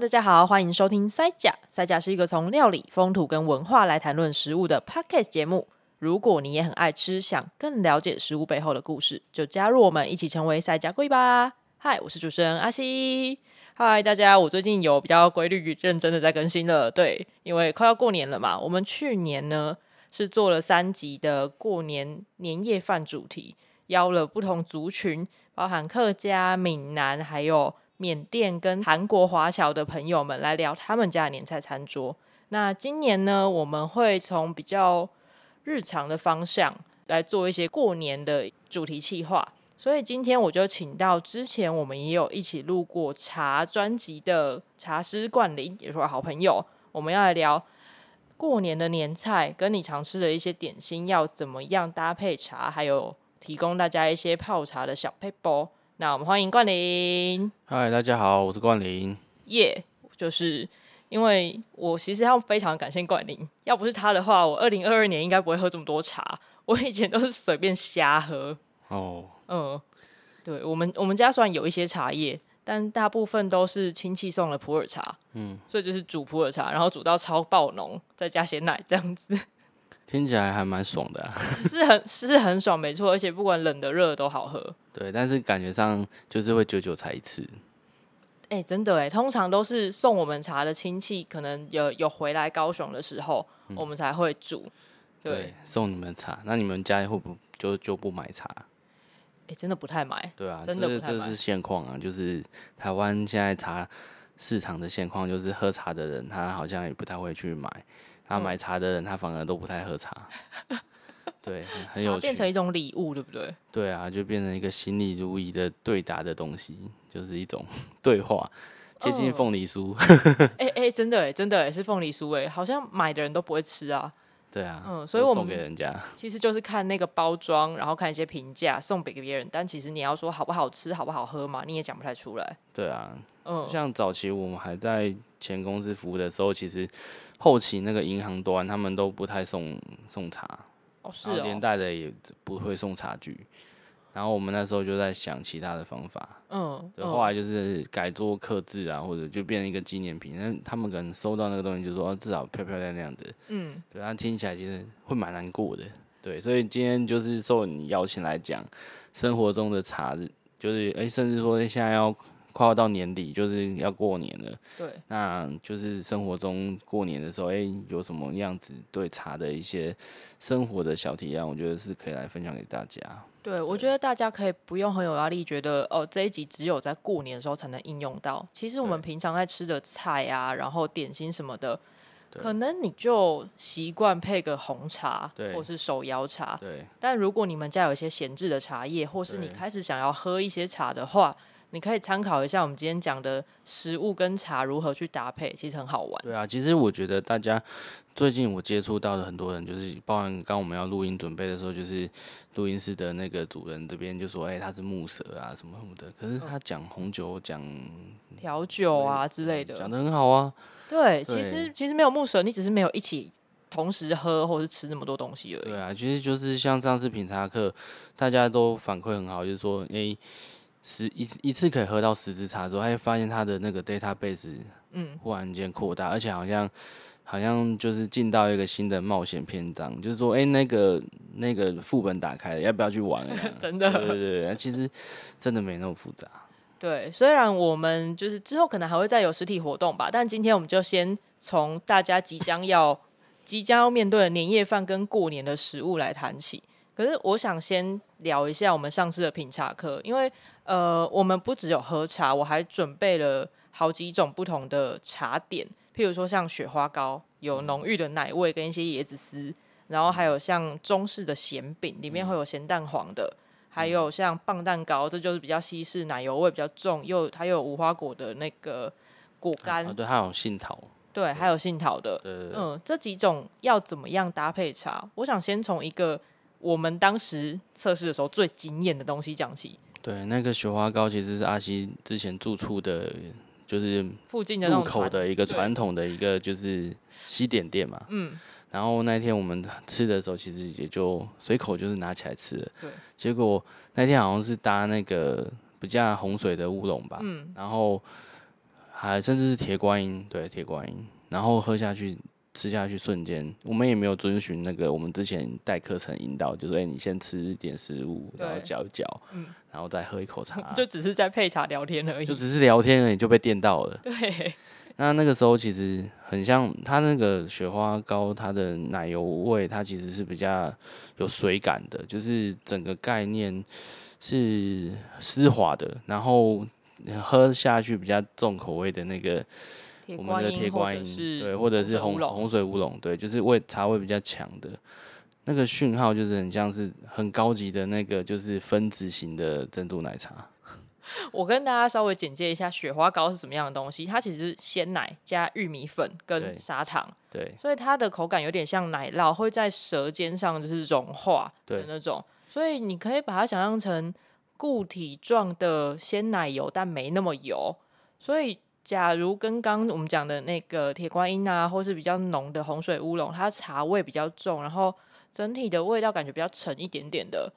大家好，欢迎收听塞甲。塞甲是一个从料理、风土跟文化来谈论食物的 Podcast 节目。如果你也很爱吃，想更了解食物背后的故事，就加入我们一起成为塞甲贵吧。嗨，我是主持人阿西。嗨，大家，我最近有比较规律、认真的在更新了。对，因为快要过年了嘛。我们去年呢是做了三集的过年年夜饭主题，邀了不同族群，包含客家、闽南，还有。缅甸跟韩国华侨的朋友们来聊他们家的年菜餐桌。那今年呢，我们会从比较日常的方向来做一些过年的主题企划。所以今天我就请到之前我们也有一起录过茶专辑的茶师冠霖，也是我好朋友。我们要来聊过年的年菜，跟你常吃的一些点心要怎么样搭配茶，还有提供大家一些泡茶的小撇步。那我们欢迎冠霖。嗨，大家好，我是冠霖。耶，yeah, 就是因为我其实要非常感谢冠霖，要不是他的话，我二零二二年应该不会喝这么多茶。我以前都是随便瞎喝。哦，嗯，对，我们我们家虽然有一些茶叶，但大部分都是亲戚送了普洱茶。嗯，所以就是煮普洱茶，然后煮到超爆浓，再加些奶这样子。听起来还蛮爽的，啊，是很是很爽，没错，而且不管冷的热的都好喝。对，但是感觉上就是会久久才一次。哎、欸，真的哎，通常都是送我们茶的亲戚，可能有有回来高雄的时候，嗯、我们才会煮。对，对，送你们茶，那你们家会不就就不买茶？哎、欸，真的不太买。对啊，真的不太买。这这是现况啊，就是台湾现在茶市场的现况，就是喝茶的人他好像也不太会去买。他买茶的人，他反而都不太喝茶，对，很有趣，变成一种礼物，对不对？对啊，就变成一个行礼如意的对答的东西，就是一种 对话，接近凤梨酥。哎哎、欸欸，真的哎，真的哎，是凤梨酥哎，好像买的人都不会吃啊。对啊，嗯，所以我们送给人家，其实就是看那个包装，然后看一些评价，送给别人。但其实你要说好不好吃，好不好喝嘛，你也讲不太出来。对啊，嗯，像早期我们还在前公司服务的时候，其实。后期那个银行端，他们都不太送送茶，哦，是哦，连带的也不会送茶具。然后我们那时候就在想其他的方法，嗯，对，后来就是改做刻字啊，或者就变成一个纪念品。那他们可能收到那个东西，就说至少漂漂亮亮的，嗯，对，他听起来其实会蛮难过的，对。所以今天就是受你邀请来讲生活中的茶，就是哎，甚至说现在要。快要到年底，就是要过年了。对，那就是生活中过年的时候，哎、欸，有什么样子对茶的一些生活的小体验，我觉得是可以来分享给大家。对，我觉得大家可以不用很有压力，觉得哦，这一集只有在过年的时候才能应用到。其实我们平常在吃的菜啊，然后点心什么的，可能你就习惯配个红茶，或是手摇茶。对。但如果你们家有一些闲置的茶叶，或是你开始想要喝一些茶的话，你可以参考一下我们今天讲的食物跟茶如何去搭配，其实很好玩。对啊，其实我觉得大家最近我接触到的很多人，就是包含刚我们要录音准备的时候，就是录音室的那个主人这边就说：“哎、欸，他是木蛇啊，什么什么的。”可是他讲红酒、讲调酒啊之类的，讲得很好啊。对，对其实其实没有木蛇，你只是没有一起同时喝或是吃那么多东西而已。对啊，其实就是像上次品茶课，大家都反馈很好，就是说，哎、欸。十一一次可以喝到十支茶之后，他就发现他的那个 database 嗯，忽然间扩大，而且好像好像就是进到一个新的冒险篇章，就是说，哎、欸，那个那个副本打开了，要不要去玩？真的，对对对，其实真的没那么复杂。对，虽然我们就是之后可能还会再有实体活动吧，但今天我们就先从大家即将要即将要面对的年夜饭跟过年的食物来谈起。可是我想先聊一下我们上次的品茶课，因为呃，我们不只有喝茶，我还准备了好几种不同的茶点，譬如说像雪花糕，有浓郁的奶味跟一些椰子丝，然后还有像中式的咸饼，里面会有咸蛋黄的，还有像棒蛋糕，这就是比较西式，奶油味比较重，又它又有无花果的那个果干，啊，对，还有杏桃，对，还有杏桃的，对对对，嗯，这几种要怎么样搭配茶？我想先从一个。我们当时测试的时候最惊艳的东西讲起。对，那个雪花糕其实是阿西之前住处的，就是附近的路口的一个传统的一个就是西点店嘛。嗯。然后那天我们吃的时候，其实也就随口就是拿起来吃了。对。结果那天好像是搭那个不叫洪水的乌龙吧。嗯。然后还甚至是铁观音，对，铁观音，然后喝下去。吃下去瞬间，我们也没有遵循那个我们之前带课程引导，就是哎、欸，你先吃一点食物，然后嚼一嚼，嗯，然后再喝一口茶，就只是在配茶聊天而已，就只是聊天而已，就被电到了。对，那那个时候其实很像它那个雪花膏，它的奶油味，它其实是比较有水感的，就是整个概念是丝滑的，然后喝下去比较重口味的那个。我们的铁观音，对，或者是红红水乌龙，对，就是味茶味比较强的，那个讯号就是很像是很高级的那个，就是分子型的珍珠奶茶。我跟大家稍微简介一下雪花膏是什么样的东西，它其实是鲜奶加玉米粉跟砂糖，对，对，所以它的口感有点像奶酪，会在舌尖上就是融化的那种，所以你可以把它想象成固体状的鲜奶油，但没那么油，所以。假如跟刚我们讲的那个铁观音啊，或是比较浓的红水乌龙，它茶味比较重，然后整体的味道感觉比较沉一点点的，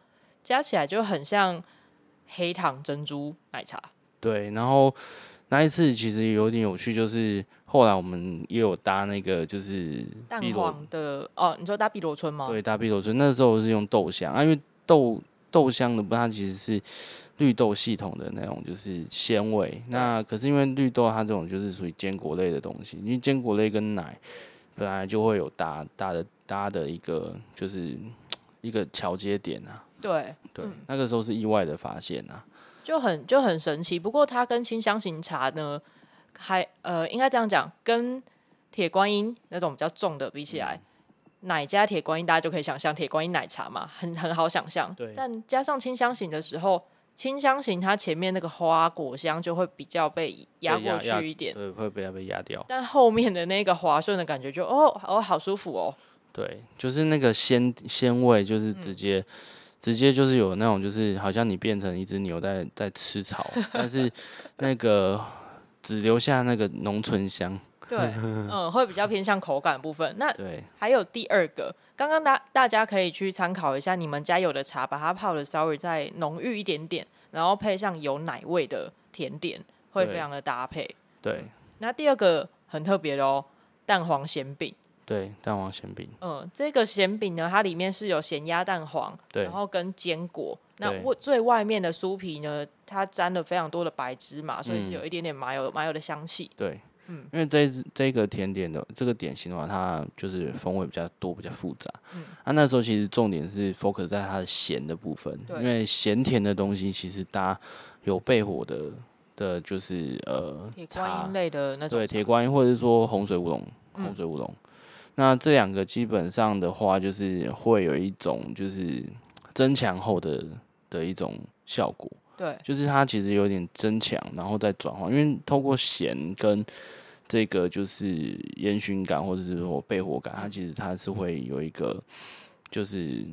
加起来就很像黑糖珍珠奶茶。对，然后那一次其实有点有趣，就是后来我们也有搭那个就是蛋黄的哦，你说搭碧螺春吗？对，搭碧螺春，那时候是用豆香啊，因为豆豆香的不，它其实是。绿豆系统的那种就是鲜味，那可是因为绿豆它这种就是属于坚果类的东西，因为坚果类跟奶本来就会有搭搭的搭的一个就是一个桥接点啊。对对、嗯，那个时候是意外的发现啊，就很就很神奇。不过它跟清香型茶呢，还呃应该这样讲，跟铁观音那种比较重的比起来，嗯、奶加铁观音大家就可以想象铁观音奶茶嘛，很很好想象。对，但加上清香型的时候。清香型，它前面那个花果香就会比较被压过去一点，对，会被它被压掉。但后面的那个滑顺的感觉就，就哦哦，好舒服哦。对，就是那个鲜鲜味，就是直接、嗯、直接就是有那种，就是好像你变成一只牛在在吃草，但是 那个只留下那个浓醇香。对，嗯，会比较偏向口感的部分。那对，还有第二个，刚刚大大家可以去参考一下，你们家有的茶，把它泡的稍微再浓郁一点点，然后配上有奶味的甜点，会非常的搭配。对，那第二个很特别的哦，蛋黄咸饼。对，蛋黄咸饼。嗯，这个咸饼呢，它里面是有咸鸭蛋黄，对，然后跟坚果。那最外面的酥皮呢，它沾了非常多的白芝麻，所以是有一点点麻油、麻油的香气。对。嗯，因为这这个甜点的这个点心的话，它就是风味比较多，比较复杂。嗯，啊，那时候其实重点是 focus 在它的咸的部分，因为咸甜的东西其实搭有焙火的的，就是呃铁观音类的那种，对，铁观音或者是说红水乌龙，红水乌龙、嗯。那这两个基本上的话，就是会有一种就是增强后的的一种效果。对，就是它其实有点增强，然后再转化，因为透过咸跟这个就是烟熏感或者是说焙火感，它其实它是会有一个就是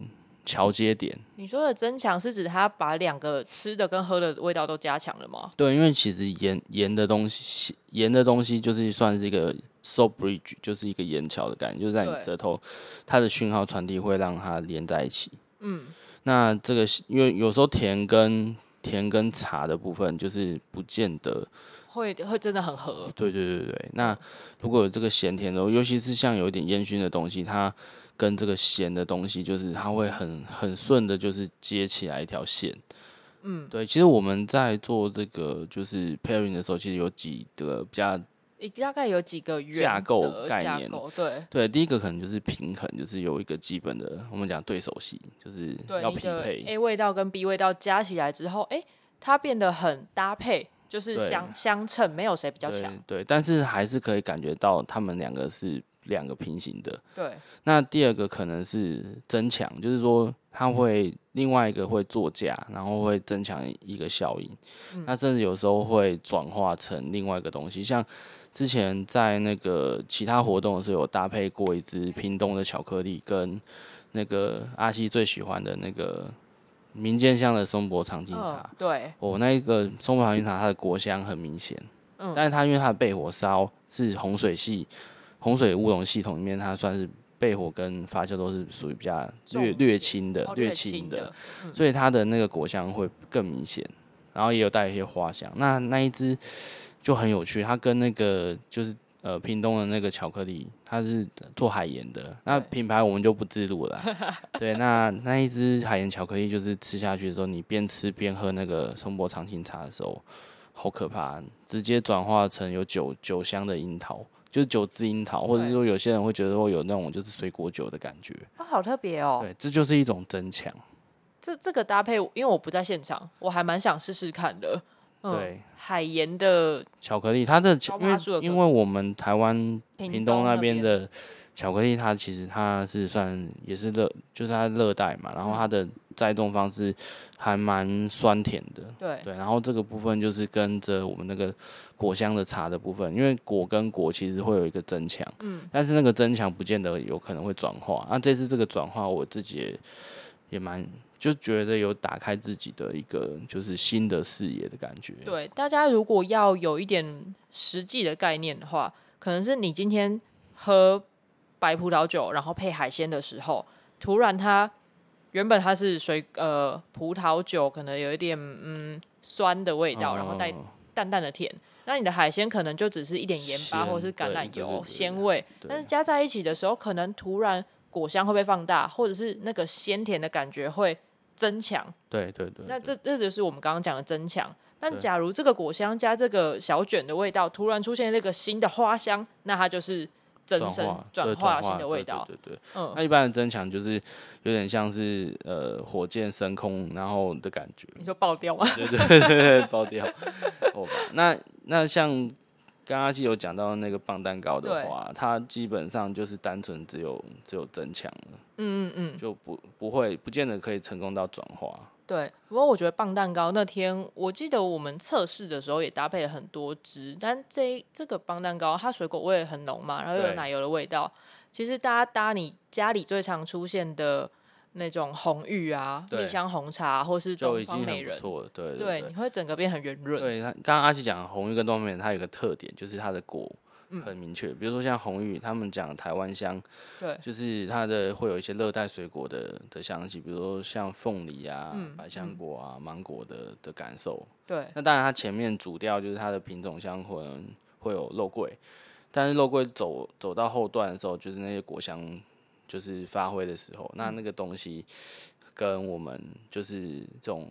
桥接点。你说的增强是指它把两个吃的跟喝的味道都加强了吗？对，因为其实盐盐的东西，盐的东西就是算是一个 salt bridge，就是一个盐桥的感觉，就是在你舌头它的讯号传递会让它连在一起。嗯，那这个因为有时候甜跟甜跟茶的部分，就是不见得会会真的很合。对对对对，那如果有这个咸甜的，尤其是像有一点烟熏的东西，它跟这个咸的东西，就是它会很很顺的，就是接起来一条线。嗯，对。其实我们在做这个就是 pairing 的时候，其实有几个比较。大概有几个架构概念，对对，第一个可能就是平衡，就是有一个基本的，我们讲对手戏，就是要匹配 A 味道跟 B 味道加起来之后，哎、欸，它变得很搭配，就是相相称，没有谁比较强，对，但是还是可以感觉到他们两个是两个平行的，对。那第二个可能是增强，就是说它会另外一个会作价，然后会增强一个效应，嗯，那甚至有时候会转化成另外一个东西，像。之前在那个其他活动的时候，有搭配过一支屏东的巧克力，跟那个阿西最喜欢的那个民间香的松柏长青茶。哦、对，我那一个松柏长青茶，它的果香很明显，嗯，但是它因为它的焙火烧是洪水系洪水乌龙系统里面，它算是焙火跟发酵都是属于比较略略轻的、略轻的，所以它的那个果香会更明显，然后也有带一些花香。那那一支。就很有趣，它跟那个就是呃屏东的那个巧克力，它是做海盐的，那品牌我们就不置入了。对，那那一支海盐巧克力就是吃下去的时候，你边吃边喝那个松柏长青茶的时候，好可怕，直接转化成有酒酒香的樱桃。就是酒滋樱桃，或者说有些人会觉得说有那种就是水果酒的感觉，啊，好特别哦。对，这就是一种增强。这这个搭配，因为我不在现场，我还蛮想试试看的。嗯、对，海盐的巧克力，它的因为因为我们台湾屏东那边的巧克力，它其实它是算也是热，就是它热带嘛，然后它的。栽种方式还蛮酸甜的，对对，然后这个部分就是跟着我们那个果香的茶的部分，因为果跟果其实会有一个增强，嗯，但是那个增强不见得有可能会转化。那、啊、这次这个转化，我自己也也蛮就觉得有打开自己的一个就是新的视野的感觉。对，大家如果要有一点实际的概念的话，可能是你今天喝白葡萄酒，然后配海鲜的时候，突然它。原本它是水呃葡萄酒，可能有一点嗯酸的味道，然后带淡淡的甜。那你的海鲜可能就只是一点盐巴或者是橄榄油鲜味，但是加在一起的时候，可能突然果香会被放大，或者是那个鲜甜的感觉会增强。对对对。那这这就是我们刚刚讲的增强。但假如这个果香加这个小卷的味道，突然出现那个新的花香，那它就是。增生转化新的味道，对对对，嗯，那一般的增强就是有点像是呃火箭升空然后的感觉。你说爆掉吗？对对对对，爆掉。哦，那那像刚刚是有讲到那个棒蛋糕的话，它基本上就是单纯只有只有增强了，嗯嗯嗯，就不不会不见得可以成功到转化。对，不过我觉得棒蛋糕那天，我记得我们测试的时候也搭配了很多支，但这这个棒蛋糕它水果味很浓嘛，然后又有奶油的味道。其实大家搭你家里最常出现的那种红玉啊、蜜香红茶，或是东方美人，错，对对，对，你会整个变很圆润。对，刚刚阿奇讲红玉跟东方美人，它有一个特点，就是它的果。很明确，比如说像红玉，他们讲台湾香，对，就是它的会有一些热带水果的的香气，比如说像凤梨啊、嗯、百香果啊、嗯、芒果的的感受。对，那当然它前面主调就是它的品种香可能会有肉桂，但是肉桂走走到后段的时候，就是那些果香就是发挥的时候，嗯、那那个东西跟我们就是这种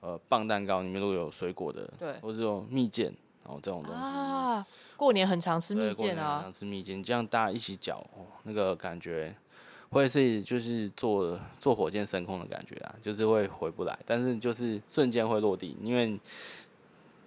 呃棒蛋糕里面如果有水果的，对，或者这种蜜饯。然后这种东西啊，过年很常吃蜜饯啊，常吃蜜饯，这样大家一起搅，哦，那个感觉会是就是坐坐火箭升空的感觉啊，就是会回不来，但是就是瞬间会落地，因为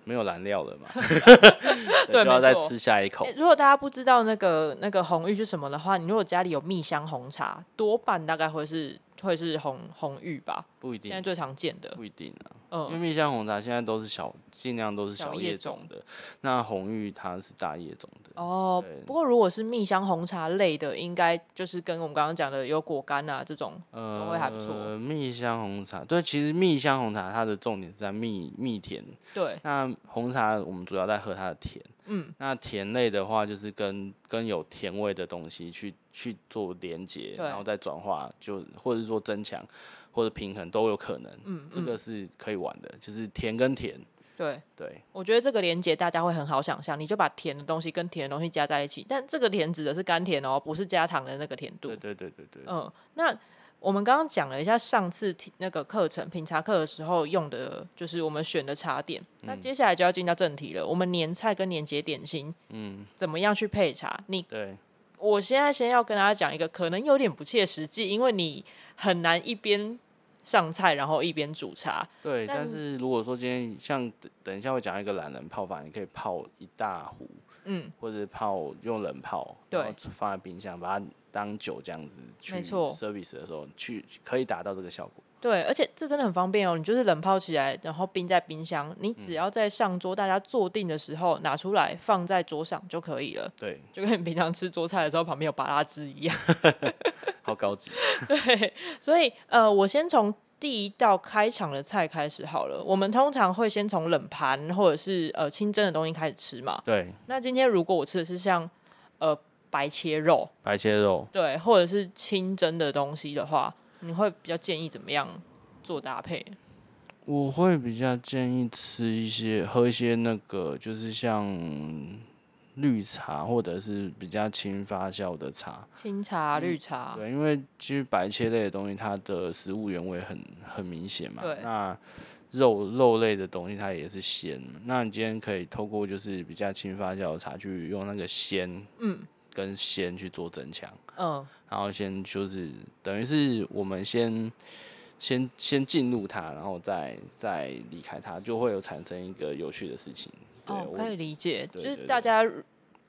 没有燃料了嘛，对，就要再吃下一口。如果大家不知道那个那个红玉是什么的话，你如果家里有蜜香红茶，多半大概会是会是红红玉吧。不一定，现在最常见的。不一定啊，嗯，因为蜜香红茶现在都是小，尽量都是小叶种的，那红玉它是大叶种的。哦，不过如果是蜜香红茶类的，应该就是跟我们刚刚讲的有果干啊这种，呃，都会还不错。呃，蜜香红茶，对，其实蜜香红茶它的重点是在蜜蜜甜，对。那红茶我们主要在喝它的甜，嗯，那甜类的话就是跟跟有甜味的东西去去做连接，然后再转化，就或者是说增强。或者平衡都有可能，嗯，这个是可以玩的，就是甜跟甜，对。对，我觉得这个连接大家会很好想象，你就把甜的东西跟甜的东西加在一起，但这个甜指的是甘甜哦，不是加糖的那个甜度，对对对对对，嗯，那我们刚刚讲了一下上次那个课程品茶课的时候用的，就是我们选的茶点，那接下来就要进到正题了，我们年菜跟年节点心，嗯，怎么样去配茶？你对，我现在先要跟大家讲一个，可能有点不切实际，因为你。很难一边上菜然后一边煮茶。对，但，但是如果说今天像等一下会讲一个懒人泡法，你可以泡一大壶，嗯，或者泡用冷泡，对，放在冰箱把它当酒这样子去 service 的时候去可以达到这个效果。对，而且这真的很方便哦，你就是冷泡起来，然后冰在冰箱，你只要在上桌大家坐定的时候拿出来放在桌上就可以了。对，就跟你平常吃桌菜的时候旁边有巴拉汁一样。好高级。对，所以呃，我先从第一道开场的菜开始好了。我们通常会先从冷盘或者是呃清蒸的东西开始吃嘛。对。那今天如果我吃的是像呃白切肉，白切肉，对，或者是清蒸的东西的话。你会比较建议怎么样做搭配？我会比较建议吃一些、喝一些那个，就是像绿茶或者是比较轻发酵的茶。清茶、绿茶。对，因为其实白切类的东西，它的食物原味很很明显嘛。对。那肉肉类的东西，它也是鲜。那你今天可以透过就是比较轻发酵的茶，去用那个鲜，嗯，跟鲜去做增强。嗯。然后先就是等于是我们先。先先进入它，然后再再离开它，就会有产生一个有趣的事情。哦，可以理解，就是大家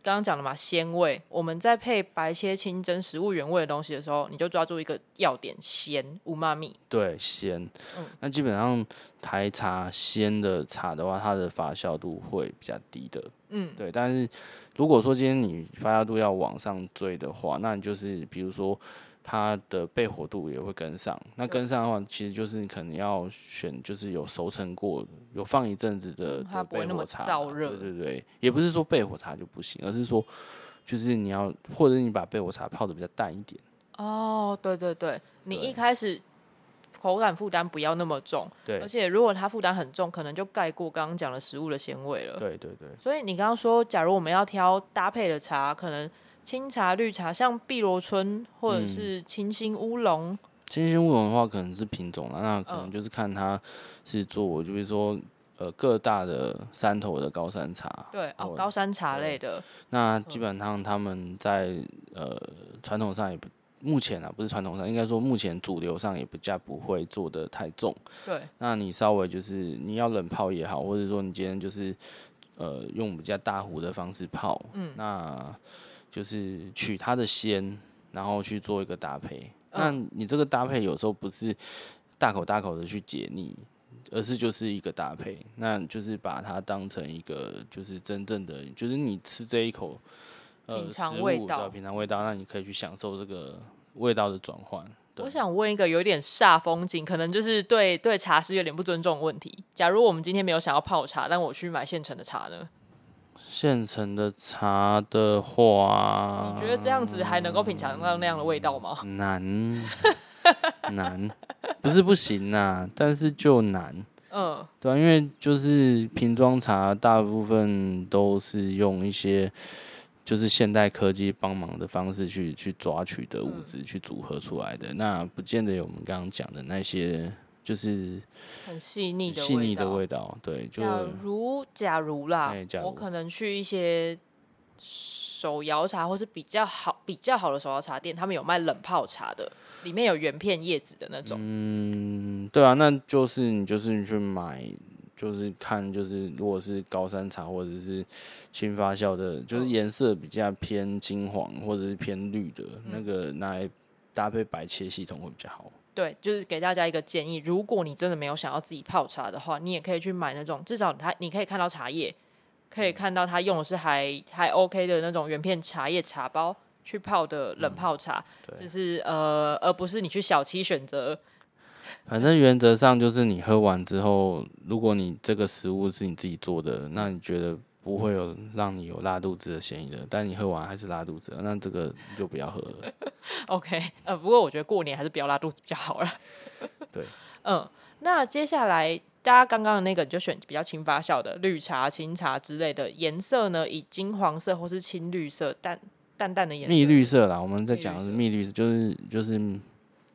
刚刚讲了嘛，鲜味。我们在配白切清蒸食物原味的东西的时候，你就抓住一个要点，鲜五妈咪。对，鲜。嗯。那基本上台茶鲜的茶的话，它的发酵度会比较低的。嗯。对，但是如果说今天你发酵度要往上追的话，那你就是比如说。它的焙火度也会跟上，那跟上的话，其实就是你可能要选，就是有熟成过、有放一阵子的的焙火茶。对对对，也不是说焙火茶就不行，而是说，就是你要，或者你把焙火茶泡的比较淡一点。哦，对对对，你一开始口感负担不要那么重，对，而且如果它负担很重，可能就盖过刚刚讲的食物的鲜味了。对对对。所以你刚刚说，假如我们要挑搭配的茶，可能。清茶、绿茶，像碧螺春或者是清新乌龙。清新乌龙的话，可能是品种了，那可能就是看它是做，就比如说呃各大的山头的高山茶。对哦，高山茶类的。那基本上他们在呃传统上也不，目前啊不是传统上，应该说目前主流上也不加不会做的太重。对。那你稍微就是你要冷泡也好，或者说你今天就是呃用比较大壶的方式泡，嗯，那。就是取它的鲜，然后去做一个搭配。那你这个搭配有时候不是大口大口的去解腻，而是就是一个搭配。那就是把它当成一个，就是真正的，就是你吃这一口，呃，食物的品尝味道，那你可以去享受这个味道的转换。我想问一个有点煞风景，可能就是对对茶师有点不尊重的问题。假如我们今天没有想要泡茶，但我去买现成的茶呢？现成的茶的话，你觉得这样子还能够品尝到那样的味道吗？难，难，不是不行呐，但是就难。嗯，对啊，因为就是瓶装茶大部分都是用一些就是现代科技帮忙的方式去去抓取的物质去组合出来的，那不见得有我们刚刚讲的那些。就是很细腻的细腻的味道，对。就假如假如啦，我可能去一些手摇茶，或是比较好比较好的手摇茶店，他们有卖冷泡茶的，里面有原片叶子的那种。嗯，对啊，那就是你就是你去买，就是看就是如果是高山茶或者是轻发酵的，就是颜色比较偏金黄或者是偏绿的，嗯、那个拿来搭配白切系统会比较好。对，就是给大家一个建议，如果你真的没有想要自己泡茶的话，你也可以去买那种，至少它你可以看到茶叶，可以看到它用的是还还 OK 的那种原片茶叶茶包去泡的冷泡茶，嗯、就是呃，而不是你去小七选择。反正原则上就是你喝完之后，如果你这个食物是你自己做的，那你觉得？不会有让你有拉肚子的嫌疑的，但你喝完还是拉肚子，那这个就不要喝了。OK，呃，不过我觉得过年还是不要拉肚子比较好了。对，嗯，那接下来大家刚刚的那个，你就选比较轻发酵的绿茶、清茶之类的，颜色呢，以金黄色或是青绿色、淡淡淡的颜色，蜜绿色啦。我们在讲的是蜜绿色，就是就是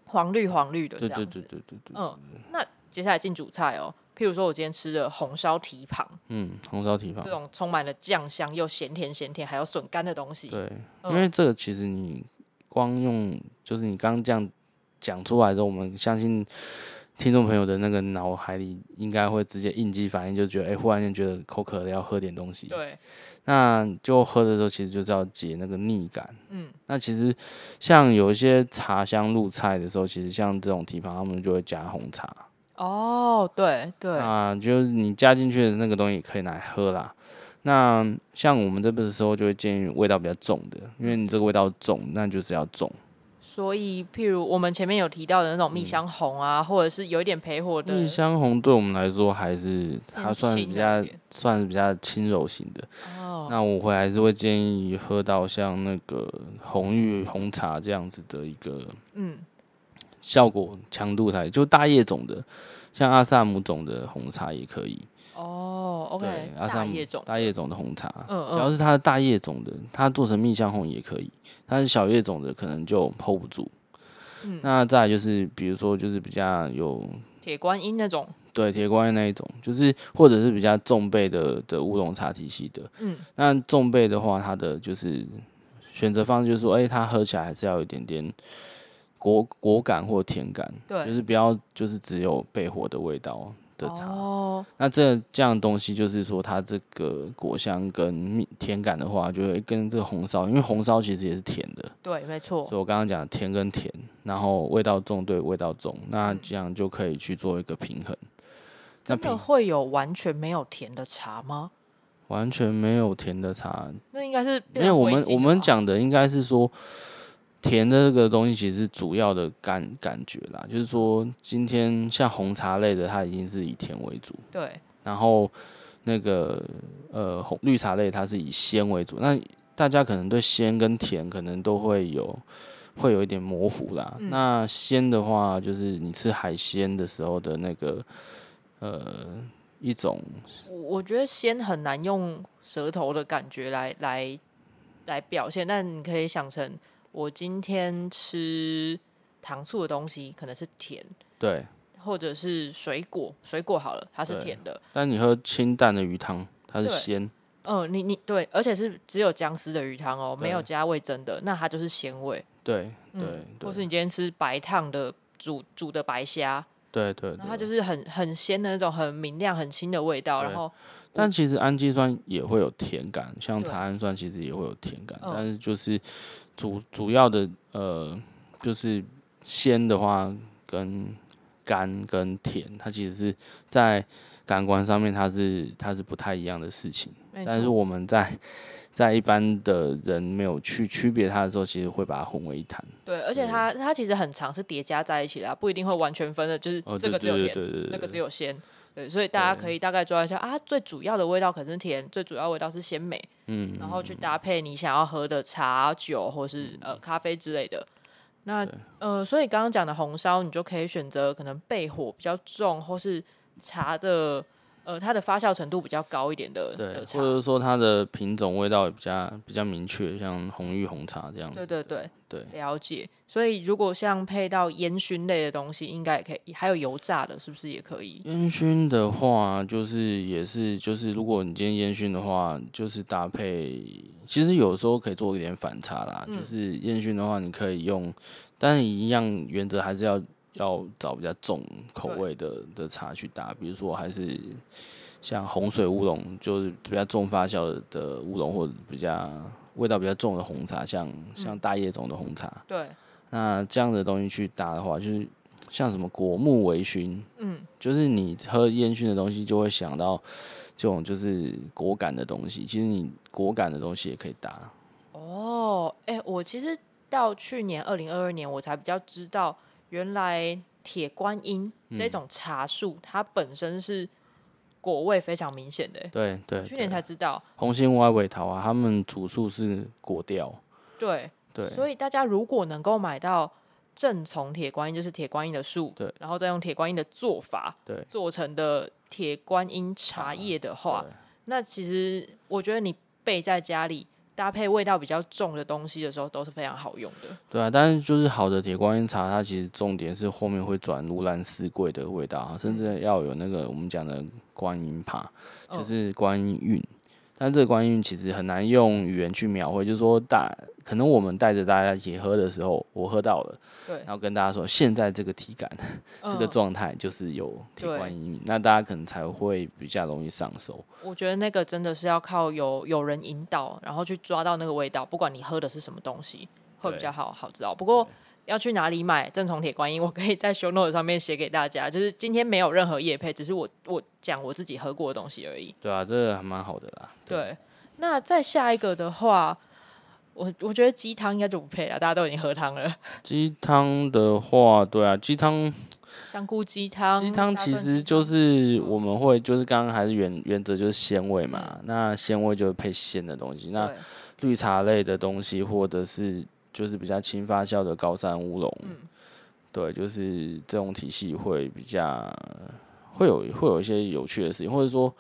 黄绿黄绿的这样子。对对对对对对。嗯，那接下来进主菜哦。譬如说，我今天吃的红烧蹄膀，嗯，红烧蹄膀这种充满了酱香又咸甜咸甜还有笋干的东西，对，因为这个其实你光用就是你刚刚这样讲出来的时候，我们相信听众朋友的那个脑海里应该会直接应激反应，就觉得哎、欸，忽然间觉得口渴了，要喝点东西。对，那就喝的时候，其实就是要解那个腻感。嗯，那其实像有一些茶香入菜的时候，其实像这种蹄膀，他们就会加红茶。哦，对对啊，就是你加进去的那个东西可以拿来喝啦。那像我们这边的时候，就会建议味道比较重的，因为你这个味道重，那就是要重。所以，譬如我们前面有提到的那种蜜香红啊，嗯、或者是有一点焙火的蜜香红，对我们来说还是它算是比较算是比较轻柔型的。哦，那我会还是会建议喝到像那个红玉红茶这样子的一个嗯。效果强度才就大叶种的，像阿萨姆种的红茶也可以。哦，OK，对，阿萨姆大叶种大叶种的红茶，嗯嗯只要是它的大叶种的，它做成蜜香红也可以。但是小叶种的可能就 hold 不住。嗯那再来就是，比如说就是比较有铁观音那种，对铁观音那一种，就是或者是比较重焙的的乌龙茶体系的。嗯，那重焙的话，它的就是选择方式就是说，哎、它喝起来还是要有一点点果果感或甜感，对就是不要就是只有焙火的味道的茶。哦，那这这样东西就是说，它这个果香跟蜜甜感的话，就会跟这个红烧，因为红烧其实也是甜的，对，没错所以，我刚刚讲甜跟甜，然后味道重对味道重，那这样就可以去做一个平衡。那真的会有完全没有甜的茶吗？完全没有甜的茶，那应该是因为我们我们讲讲的应该是说，甜的这个东西其实是主要的感感觉啦，就是说今天像红茶类的，它已经是以甜为主，对，然后那个呃红绿茶类它是以鲜为主，那大家可能对鲜跟甜可能都会有会有一点模糊啦。嗯那鲜的话，就是你吃海鲜的时候的那个呃一种我我觉得鲜很难用舌头的感觉来来来表现，但你可以想成我今天吃糖醋的东西可能是甜，对，或者是水果，水果好了，它是甜的。但你喝清淡的鱼汤，它是鲜。嗯，你你对，而且是只有姜丝的鱼汤哦，没有加味增的，那它就是鲜味。对嗯对对或是你今天吃白烫的煮煮的白虾，对对那它。就是很很鲜的那种很明亮、很清的味道。然后但其实氨基酸也会有甜感，像茶氨酸其实也会有甜感，嗯但是就是主主要的呃，就是鲜的话跟甘跟甜，它其实是在感官上面它是它是不太一样的事情。但是我们在在一般的人没有去区别它的时候，其实会把它混为一谈。对，而且它它其实很长是叠加在一起的啊，不一定会完全分的，就是哦，这个只有甜，对对对对那个只有有鲜。对，所以大家可以大概抓一下啊，最主要的味道可能是甜，最主要味道是鲜美，嗯，然后去搭配你想要喝的茶、酒或是嗯呃咖啡之类的。那呃，所以刚刚讲的红烧，你就可以选择可能焙火比较重，或是茶的呃它的发酵程度比较高一点的对，的茶或。者说它的品种味道也比较比较明确，像红玉红茶这样子。对对对，对了解。所以如果像配到烟熏类的东西，应该也可以，还有油炸的，是不是也可以？烟熏的话，就是也是就是，如果你今天烟熏的话，就是搭配，其实有时候可以做一点反差啦。嗯就是烟熏的话，你可以用，但是一样原则还是要要找比较重口味的的茶去搭，比如说还是像红水乌龙，就是比较重发酵的的乌龙，或者比较味道比较重的红茶，像像大叶种的红茶。对，那这样的东西去搭的话，就是像什么果木微醺，嗯，就是你喝烟熏的东西，就会想到这种就是果感的东西。其实你果感的东西也可以搭。哦，哎、我其实到去年二零二二年，我才比较知道，原来铁观音这种茶树，它本身是果味非常明显的。对对，去年才知道，红心歪尾桃啊，他们主树是果调。对，对。所以大家如果能够买到正从铁观音，就是铁观音的树，对，然后再用铁观音的做法，对。做成的铁观音茶叶的话，对。那其实我觉得你备在家里搭配味道比较重的东西的时候，都是非常好用的。对啊，但是就是好的铁观音茶，它其实重点是后面会转如兰丝桂的味道啊，甚至要有那个我们讲的观音帕，嗯就是观音韵。但这个观音韵其实很难用语言去描绘，就是说大可能我们带着大家一起喝的时候，我喝到了，对然，后跟大家说现在这个体感、这个嗯状态就是有铁对观音，那大家可能才会比较容易上手。我觉得那个真的是要靠有有人引导，然后去抓到那个味道，不管你喝的是什么东西，会比较好好知道。不过要去哪里买正从铁观音，我可以在 show note 上面写给大家。就是今天没有任何叶配，只是我我讲我自己喝过的东西而已。对啊，这个还蛮好的啦。对，那再下一个的话，我我觉得鸡汤应该就不配了，大家都已经喝汤了。鸡汤的话，对啊，鸡汤。香菇鸡汤，鸡汤其实就是我们会就是刚刚还是原原则就是鲜味嘛，那鲜味就是配鲜的东西。那对绿茶类的东西或者是就是比较轻发酵的高山乌龙，嗯。对，就是这种体系会比较会有会有一些有趣的事情，或者说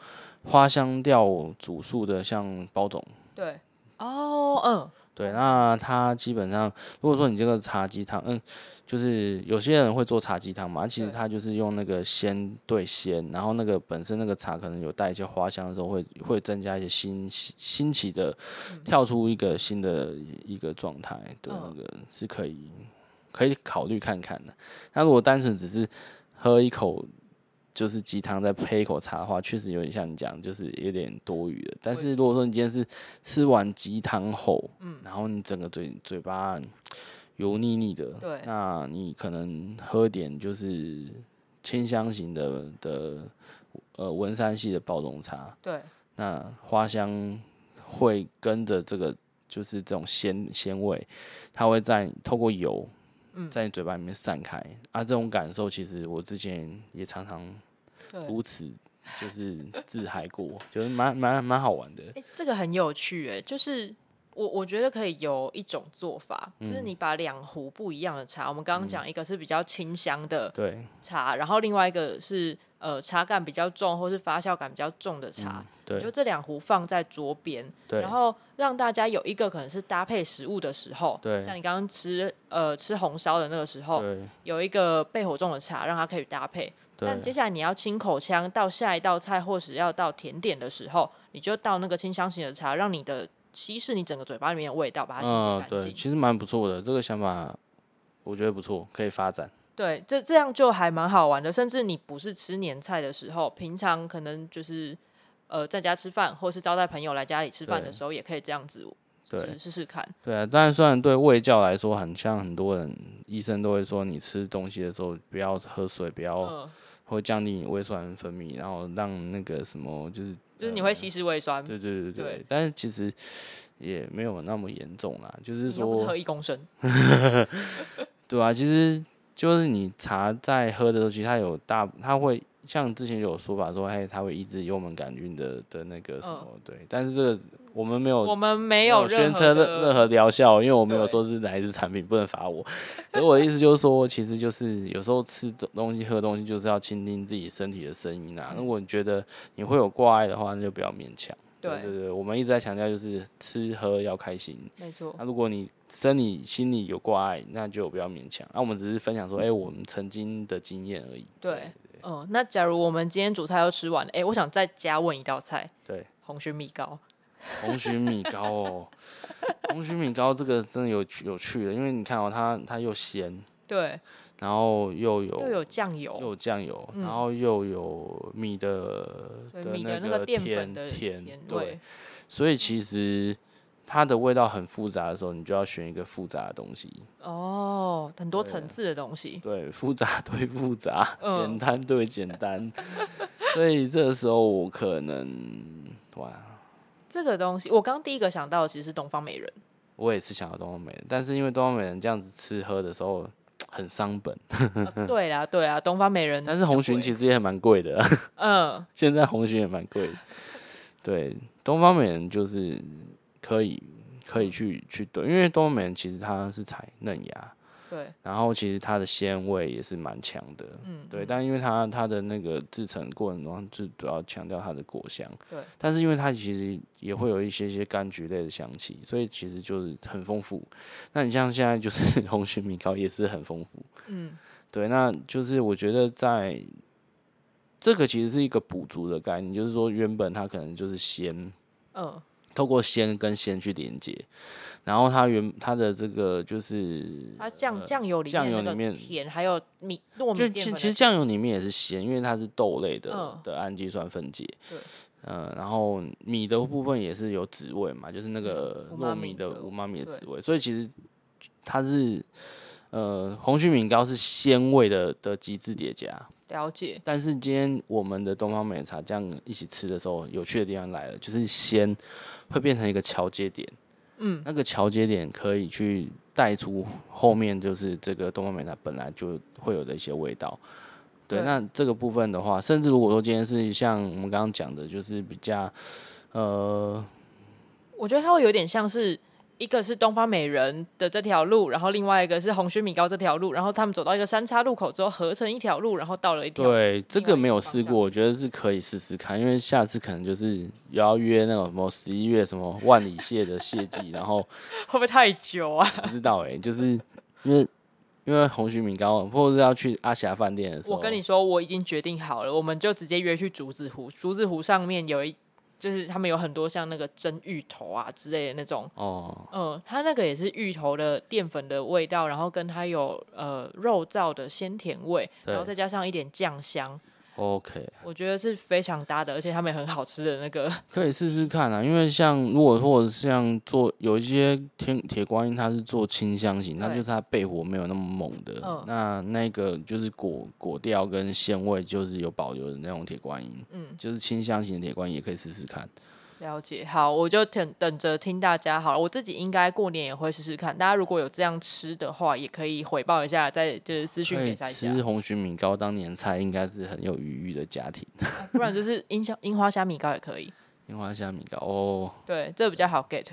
花香调主树的，像包种。对，哦，嗯，对，那它基本上，如果说你这个茶鸡汤，嗯，就是有些人会做茶鸡汤嘛，其实他就是用那个鲜对鲜，然后那个本身那个茶可能有带一些花香的时候会，会会增加一些新新奇的，跳出一个新的一个状态，对，那个是可以可以考虑看看的。那如果单纯只是喝一口。就是鸡汤再配一口茶的话，确实有点像你讲，就是有点多余的。但是如果说你今天是吃完鸡汤后，嗯，然后你整个嘴嘴巴油腻腻的，对，那你可能喝点就是清香型的的呃文山系的包种茶，对，那花香会跟着这个就是这种鲜鲜味，它会在透过油，在你嘴巴里面散开，嗯，啊，这种感受其实我之前也常常。如此就是自嗨过，就是蛮蛮蛮好玩的。哎、欸，这个很有趣哎，就是我我觉得可以有一种做法，嗯、就是你把两壶不一样的茶，我们刚刚讲一个是比较清香的茶，嗯、然后另外一个是呃茶感比较重或是发酵感比较重的茶，就这两壶放在桌边，然后让大家有一个可能是搭配食物的时候，对，像你刚刚吃呃吃红烧的那个时候，有一个焙火重的茶，让它可以搭配。但接下来你要清口腔，到下一道菜或是要到甜点的时候，你就倒那个清香型的茶，让你的稀释你整个嘴巴里面的味道，把它清洁干净。对，其实蛮不错的，这个想法我觉得不错，可以发展。对，这这样就还蛮好玩的。甚至你不是吃年菜的时候，平常可能就是呃在家吃饭，或是招待朋友来家里吃饭的时候，也可以这样子，对，试试看。对啊，但虽然对胃教来说，很像很多人医生都会说，你吃东西的时候不要喝水，不要。呃会降低你胃酸分泌，然后让那个什么，就是就是你会稀释胃酸。对对对对，对但是其实也没有那么严重啦，就是说喝一公升。对啊，其实就是你茶在喝的时候，其实它有大，它会。像之前有说法说，哎，它会抑制幽门杆菌的的那个什么，嗯、对，但是这个我们没有，我们没有宣称任任何疗效，因为我没有说是哪一支产品，不能罚我。而我的意思就是说，其实就是有时候吃东西、喝东西，就是要倾听自己身体的声音啊。如果你觉得你会有挂碍的话，那就不要勉强。对对对，我们一直在强调就是吃喝要开心，没错。那如果你生理心理有挂碍，那就不要勉强。那我们只是分享说，哎，我们曾经的经验而已。对。嗯，那假如我们今天主菜都吃完了，哎、欸，我想再加问一道菜。对，红蟳米糕。红曲米糕哦，红曲米糕这个真的有有趣的，因为你看哦，它它又咸，对，然后又有又有酱油，又有酱油，嗯、然后又有米的米的那个淀粉的甜，对，所以其实。它的味道很复杂的时候，你就要选一个复杂的东西。哦，很多层次的东西。对，对，复杂对复杂，嗯、简单对简单。所以这个时候我可能哇，这个东西我刚第一个想到的其实是东方美人。我也是想到东方美人，但是因为东方美人这样子吃喝的时候 很伤本。啊、对啊，对啊，东方美人。但是红鲟其实也蛮贵的。嗯，现在红鲟也蛮贵的。对，东方美人就是。可以，可以去去对，因为东方美人其实它是采嫩芽，对，然后其实它的鲜味也是蛮强的，嗯，对，但因为它它的那个制成过程中，就主要强调它的果香，对，但是因为它其实也会有一些些柑橘类的香气，所以其实就是很丰富。那你像现在就是 红曲米糕也是很丰富，嗯，对，那就是我觉得在这个其实是一个补足的概念，就是说原本它可能就是鲜，嗯。透过鲜跟鲜去连接，然后它原它的这个就是它酱酱油里面酱油里面甜，还有米糯米。就其其实酱油里面也是咸，因为它是豆类的、嗯、的氨基酸分解。对，嗯，然后米的部分也是有滋味嘛，就是那个糯米的五妈米的滋味，所以其实它是呃红曲米糕是鲜味的的极致叠加。了解，但是今天我们的东方美茶这样一起吃的时候，有趣的地方来了，就是鲜会变成一个桥接点，嗯，那个桥接点可以去带出后面就是这个东方美它本来就会有的一些味道，对，对，那这个部分的话，甚至如果说今天是像我们刚刚讲的，就是比较，呃，我觉得它会有点像是一个是东方美人的这条路，然后另外一个是红须米糕这条路，然后他们走到一个三叉路口之后合成一条路，然后到了一条。对，这个没有试过，我觉得是可以试试看，因为下次可能就是要约那种什么十一月什么万里蟹的蟹季，然后 会不会太久啊？不知道哎、欸，就是因为因为红须米糕，或者是要去阿霞饭店的时候，我跟你说，我已经决定好了，我们就直接约去竹子湖，竹子湖上面有一。就是他们有很多像那个蒸芋头啊之类的那种。哦，嗯，它那个也是芋头的淀粉的味道，然后跟它有呃肉燥的鲜甜味，然后再加上一点酱香。OK，我觉得是非常搭的，而且他们也很好吃的那个，可以试试看啊。因为像如果或者像做有一些天铁观音，它是做清香型，那就是它焙火没有那么猛的。嗯，那那个就是果果调跟鲜味就是有保留的那种铁观音，嗯，就是清香型的铁观音也可以试试看。了解，好，我就等等着听大家好了。我自己应该过年也会试试看。大家如果有这样吃的话，也可以回报一下，再就是私讯给大家。吃红蟳米糕当年菜，应该是很有余裕的家庭。啊、不然就是樱香樱花虾米糕也可以。樱花虾米糕哦，对，这个、比较好 get。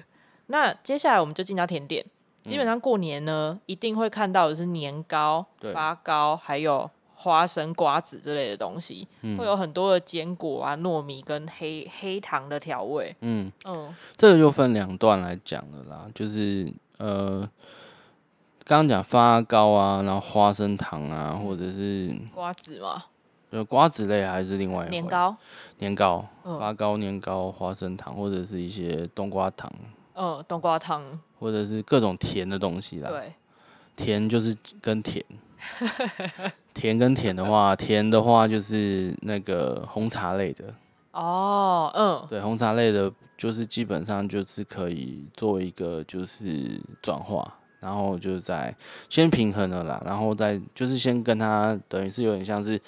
那接下来我们就进到甜点。基本上过年呢，嗯、一定会看到的是年糕、发糕，还有。花生、瓜子之类的东西，嗯、会有很多的坚果啊、糯米跟黑黑糖的调味。嗯嗯，这个就分两段来讲了啦，就是呃，刚刚讲发糕啊，然后花生糖啊，或者是瓜子嘛，就瓜子类还是另外一年糕、年糕、发糕、年糕、花生糖，或者是一些冬瓜糖。嗯，冬瓜糖，或者是各种甜的东西啦。对，甜就是跟甜。甜跟甜的话，甜的话就是那个红茶类的哦，嗯，对，红茶类的，就是基本上就是可以做一个就是转化，然后就是在先平衡了啦，然后再就是先跟它等于是有点像是。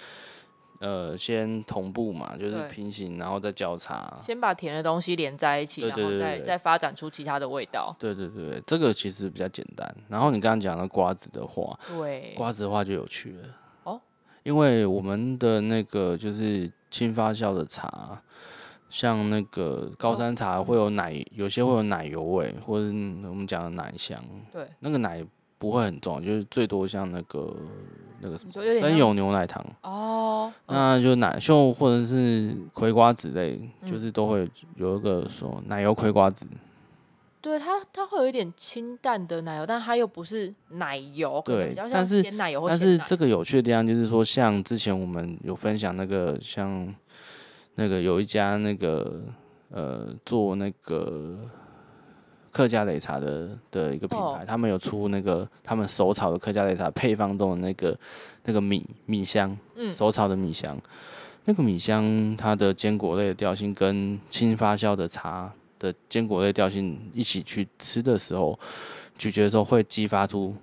呃，先同步嘛，就是平行，然后再交叉。先把甜的东西连在一起，对对对对，然后再再发展出其他的味道。对对对，这个其实比较简单。然后你刚刚讲的瓜子的话，对，瓜子的话就有趣了哦，因为我们的那个就是轻发酵的茶，像那个高山茶会有奶，哦、有些会有奶油味，或者我们讲的奶香。对，那个奶。不会很重，就是最多像那个那个什么生有牛奶糖哦，那就奶秀或者是葵瓜子类，嗯、就是都会有一个说奶油葵瓜子。对它，它会有一点清淡的奶油，但它又不是奶油，对，比较像鲜奶油或鲜奶。但是这个有趣的地方就是说，像之前我们有分享那个，像那个有一家那个呃做那个。客家擂茶的的一个品牌，oh. 他们有出那个他们手炒的客家擂茶配方中的那个那个米米香，嗯，手炒的米香，那个米香它的坚果类的调性跟轻发酵的茶的坚果类调性一起去吃的时候，咀嚼的时候会激发出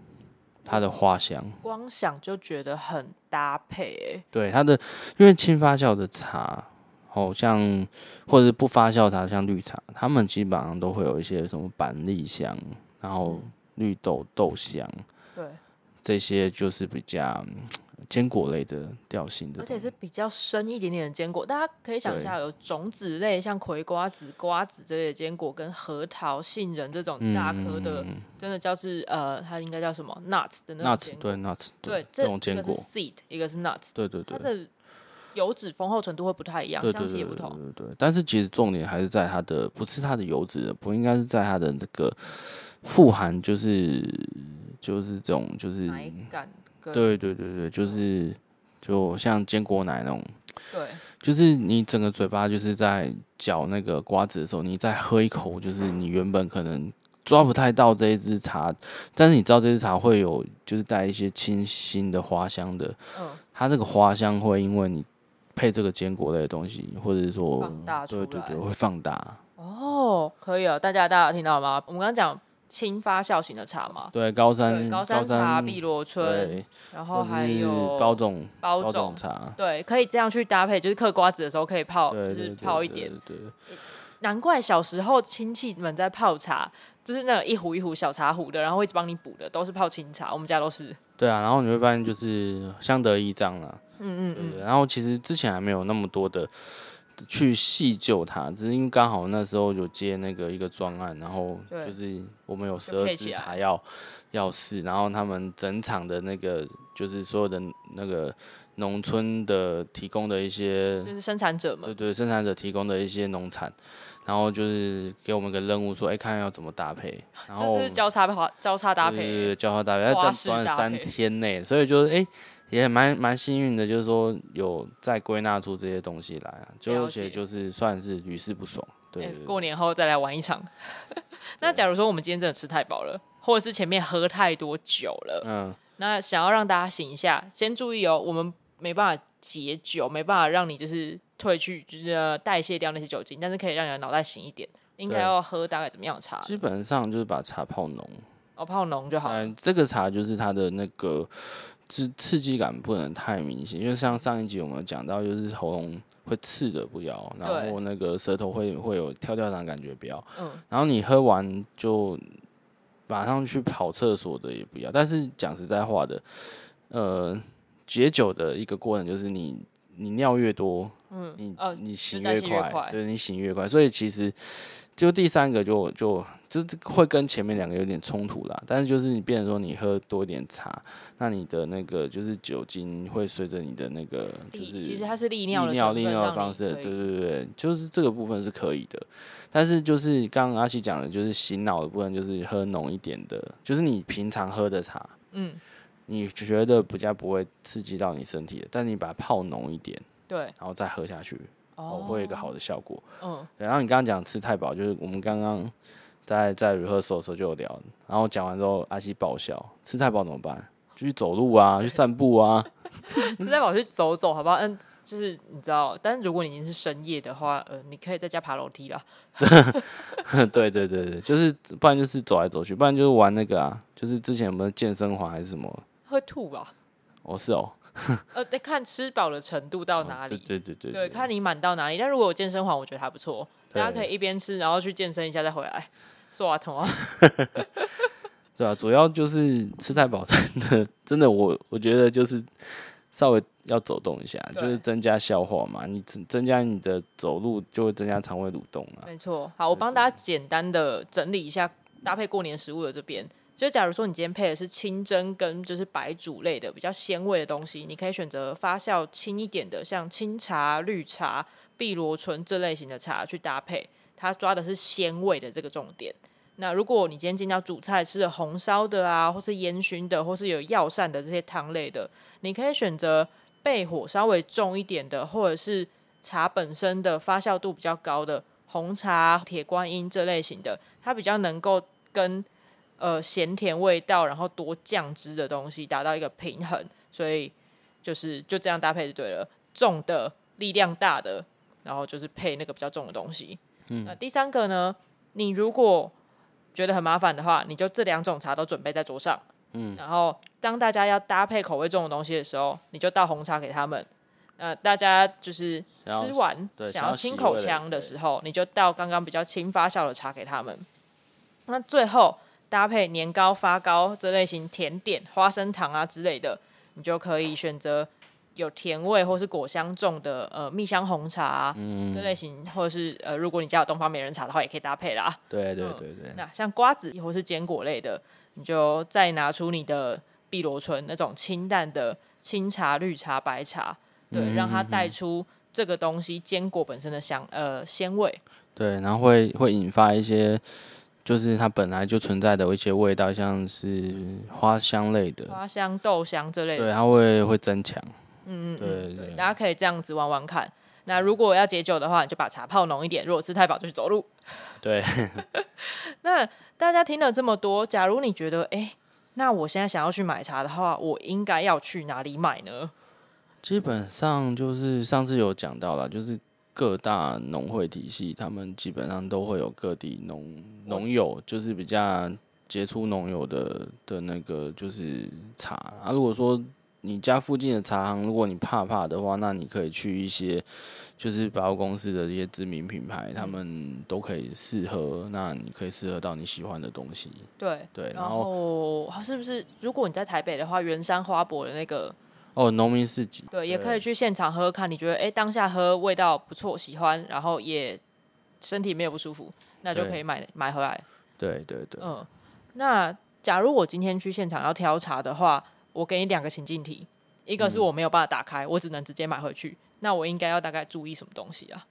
它的花香，光想就觉得很搭配，欸，对它的，因为轻发酵的茶。哦，像或者是不发酵茶，像绿茶，他们基本上都会有一些什么板栗香，然后绿豆豆香，对，这些就是比较坚果类的调性的，而且是比较深一点点的坚果。大家可以想一下，有种子类，像葵瓜子、瓜子这类的坚果，跟核桃、杏仁这种大颗的，嗯、真的叫是呃，它应该叫什么？nuts 的那种坚果，对 nuts，对，这种坚果，seed，一个是 nuts，对对对，它的。油脂丰厚程度会不太一样，香气也不同。对对对，但是其实重点还是在它的，不是它的油脂，不应该是在它的那个富含，就是就是这种就是奶感。对对对对，就是就像坚果奶那种。对，就是你整个嘴巴就是在嚼那个瓜子的时候，你再喝一口，就是你原本可能抓不太到这一支茶，但是你知道这支茶会有就是带一些清新的花香的。嗯。它这个花香会因为你。配这个坚果类的东西，或者是说，放大出来，对对对，会放大。哦，可以啊，大家大家听到了吗？我们刚刚讲轻发酵型的茶嘛，对，高山高山茶、碧螺春，然后还有包种包种茶，对，可以这样去搭配，就是嗑瓜子的时候可以泡，就是泡一点。对，难怪小时候亲戚们在泡茶，就是那一壶一壶小茶壶的，然后会一直帮你补的，都是泡清茶。我们家都是。对啊，然后你会发现就是相得益彰了。嗯嗯嗯，然后其实之前还没有那么多的去细究它，只是因为刚好那时候有接那个一个专案，然后就是我们有十二支茶要要试，然后他们整场的那个就是所有的那个农村的提供的一些，就是生产者嘛，对对，生产者提供的一些农产，然后就是给我们个任务说，哎、欸，看要怎么搭配，然后是交叉交叉搭配，对对对，交叉搭配，在短短三天内，所以就是哎。欸也蛮蛮幸运的，就是说有再归纳出这些东西来啊，就而且就是算是屡试不爽。对，过年后再来玩一场。那假如说我们今天真的吃太饱了，或者是前面喝太多酒了，嗯，那想要让大家醒一下，先注意哦，我们没办法解酒，没办法让你就是褪去，就是代谢掉那些酒精，但是可以让你的脑袋醒一点。应该要喝大概怎么样的茶？基本上就是把茶泡浓，哦，泡浓就好了。嗯，这个茶就是它的那个。刺刺激感不能太明显，因为像上一集我们讲到，就是喉咙会刺的不要，然后那个舌头会会有跳跳的感觉不要，嗯，然后你喝完就马上去跑厕所的也不要。但是讲实在话的，呃，解酒的一个过程就是你你尿越多，嗯，你你醒越快，对，你醒越快，所以其实就第三个就就。就会跟前面两个有点冲突啦，但是就是你变成说你喝多一点茶，那你的那个就是酒精会随着你的那个就是其实它是利尿利尿利尿的方式，对对对，就是这个部分是可以的，但是就是刚刚阿西讲的，就是醒脑的部分，就是喝浓一点的，就是你平常喝的茶，嗯，你觉得比较不会刺激到你身体的，但你把它泡浓一点，对，然后再喝下去，哦，会有一个好的效果，嗯，然后你刚刚讲吃太饱，就是我们刚刚。在在 rehearsal 的时候就有聊，然后讲完之后阿西爆笑，吃太饱怎么办？就去走路啊，去散步啊，吃太饱去走走，好不好？嗯，就是你知道，但是如果你已经是深夜的话，呃，你可以在家爬楼梯啦。对对对对，就是不然就是走来走去，不然就是玩那个啊，就是之前有没有健身环还是什么？会吐吧？哦，是哦。呃，得看吃饱的程度到哪里。对对对对，对，看你满到哪里。但如果有健身环，我觉得还不错，大家可以一边吃，然后去健身一下再回来。刷牙痛啊，对啊，主要就是吃太饱，真 的真的，我我觉得就是稍微要走动一下，就是增加消化嘛。你增增加你的走路，就会增加肠胃蠕动啊。没错，好，我帮大家简单的整理一下搭配过年食物的这边。就假如说你今天配的是清蒸跟就是白煮类的比较鲜味的东西，你可以选择发酵轻一点的，像清茶、绿茶、碧螺春这类型的茶去搭配。它抓的是鲜味的这个重点。那如果你今天进到主菜吃的红烧的啊，或是烟熏的，或是有药膳的这些汤类的，你可以选择焙火稍微重一点的，或者是茶本身的发酵度比较高的红茶、铁观音这类型的，它比较能够跟呃咸甜味道，然后多酱汁的东西达到一个平衡。所以就是就这样搭配就对了，重的力量大的，然后就是配那个比较重的东西。嗯，那第三个呢？你如果觉得很麻烦的话，你就这两种茶都准备在桌上。嗯，然后当大家要搭配口味重的东西的时候，你就倒红茶给他们。呃，大家就是吃完想要清口腔的时候，你就倒刚刚比较轻发酵的茶给他们。那最后搭配年糕、发糕这类型甜点、花生糖啊之类的，你就可以选择。有甜味或是果香重的呃蜜香红茶，嗯，这类型，或者是呃，如果你家有东方美人茶的话，也可以搭配啦。对对对对。嗯、那像瓜子或是坚果类的，你就再拿出你的碧螺春那种清淡的清茶、绿茶、白茶，对，嗯、让它带出这个东西坚果本身的香呃鲜味。对，然后会会引发一些，就是它本来就存在的一些味道，像是花香类的，花香、豆香这类的，对，它会会增强。嗯嗯，对，对，大家可以这样子玩玩看。那如果要解酒的话，你就把茶泡浓一点；如果吃太饱，就去走路。对。那大家听了这么多，假如你觉得，哎、欸，那我现在想要去买茶的话，我应该要去哪里买呢？基本上就是上次有讲到了，就是各大农会体系，他们基本上都会有各地农农友，就是比较杰出农友的的那个就是茶啊。如果说你家附近的茶行，如果你怕怕的话，那你可以去一些就是百货公司的一些知名品牌，他们都可以试喝。那你可以试喝到你喜欢的东西。对对，然后是不是如果你在台北的话，圆山花博的那个哦，农民市集，对，也可以去现场喝喝看，你觉得哎、欸，当下喝味道不错，喜欢，然后也身体没有不舒服，那就可以买买回来。对对对，嗯，那假如我今天去现场要挑茶的话，我给你两个情境题，一个是我没有办法打开，嗯、我只能直接买回去，那我应该要大概注意什么东西啊？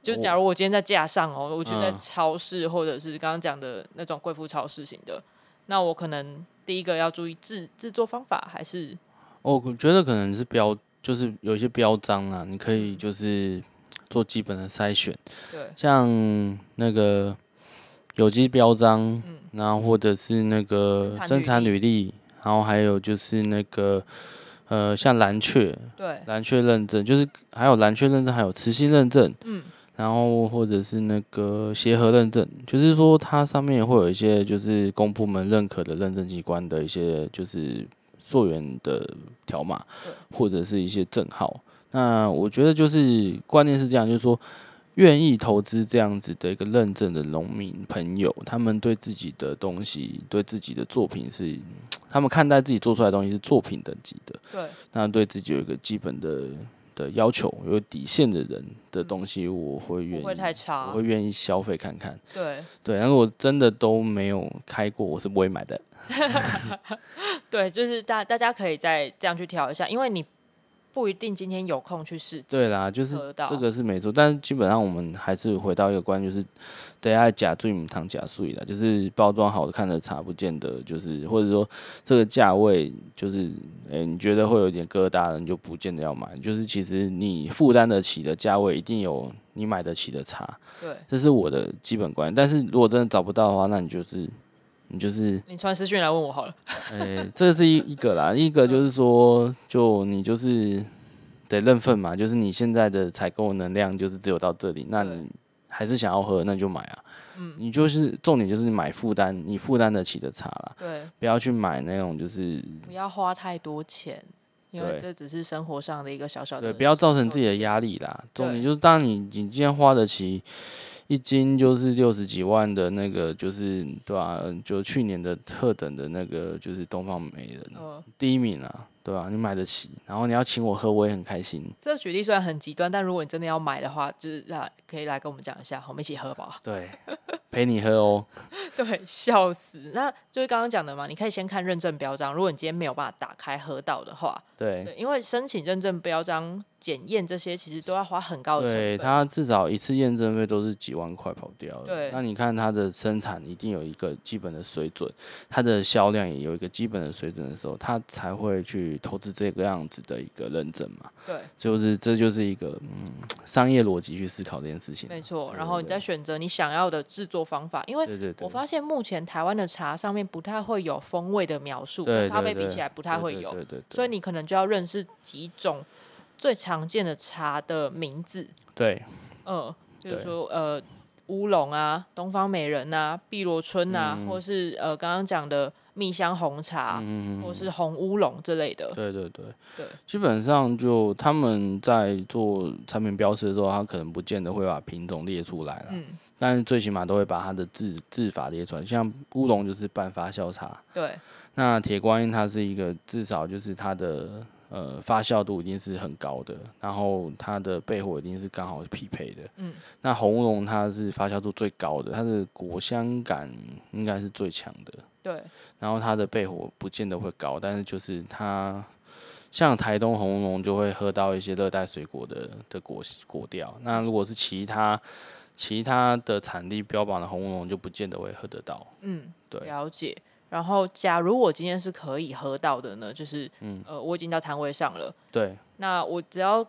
就假如我今天在架上哦，我就在超市或者是刚刚讲的那种贵妇超市型的，那我可能第一个要注意制制作方法，还是？我觉得可能是标，就是有一些标章啊，你可以就是做基本的筛选，对，像那个有机标章，嗯，然后或者是那个生产履历，然后还有就是那个呃，像蓝雀，对，蓝雀认证，就是还有蓝雀认证，还有磁性认证，嗯。然后或者是那个协和认证，就是说它上面会有一些就是公部门认可的认证机关的一些就是溯源的条码，或者是一些证号。那我觉得就是观念是这样，就是说愿意投资这样子的一个认证的农民朋友，他们对自己的东西，对自己的作品是，他们看待自己做出来的东西是作品等级的。对，那对自己有一个基本的。的要求有底线的人的东西，我会愿意，不会太差，我会愿意消费看看。对对，但是我真的都没有开过，我是不会买的。对，就是大大家可以再这样去挑一下，因为你。不一定今天有空去试。对啦，就是这个是没错，但是基本上我们还是回到一个观，就是等下假醉母汤假碎的，就是包装好的看的茶，不见得就是或者说这个价位就是，哎、欸，你觉得会有点疙瘩，你就不见得要买。就是其实你负担得起的价位，一定有你买得起的茶。对，这是我的基本观。但是如果真的找不到的话，那你就是。你就是你传私讯来问我好了。哎、欸，这是一一个啦，一个就是说，就你就是得认份嘛，就是你现在的采购能量就是只有到这里，那你还是想要喝，那就买啊。嗯，你就是重点就是买负担，你负担得起的茶啦。对，不要去买那种就是不要花太多钱，因为这只是生活上的一个小小的。对，不要造成自己的压力啦。重点就是当你你今天花得起。一斤就是六十几万的那个，就是对吧、啊？就去年的特等的那个，就是东方美人、呃、第一名啊，对、啊？你买得起，然后你要请我喝，我也很开心。这个举例虽然很极端，但如果你真的要买的话，就是啊，可以来跟我们讲一下，我们一起喝吧。对，陪你喝哦。对，笑死。那就是刚刚讲的嘛，你可以先看认证标章。如果你今天没有办法打开喝到的话，对，对，因为申请认证标章。检验这些其实都要花很高的成本，对，它至少一次验证费都是几万块跑掉了。对，那你看它的生产一定有一个基本的水准，它的销量也有一个基本的水准的时候，它才会去投资这个样子的一个认证嘛。对，就是这就是一个嗯商业逻辑去思考这件事情。没错，然后你再选择你想要的制作方法，因为我发现目前台湾的茶上面不太会有风味的描述，跟咖啡比起来不太会有，所以你可能就要认识几种。最常见的茶的名字，对，嗯，就是说，呃，乌龙啊，东方美人啊，碧螺春啊，嗯、或是呃，刚刚讲的蜜香红茶，嗯、或是红乌龙之类的。对对对对，基本上就他们在做产品标识的时候，他可能不见得会把品种列出来了，嗯，但是最起码都会把它的制制法列出来。像乌龙就是半发酵茶，对，那铁观音它是一个至少就是它的。呃，发酵度一定是很高的，然后它的焙火一定是刚好匹配的。嗯，那红乌龙它是发酵度最高的，它的果香感应该是最强的。对，然后它的焙火不见得会高，但是就是它像台东红乌龙就会喝到一些热带水果的的果果调。那如果是其他其他的产地标榜的红乌龙，就不见得会喝得到。嗯，对，了解。然后，假如我今天是可以喝到的呢？就是，嗯，呃，我已经到摊位上了。对。那我只要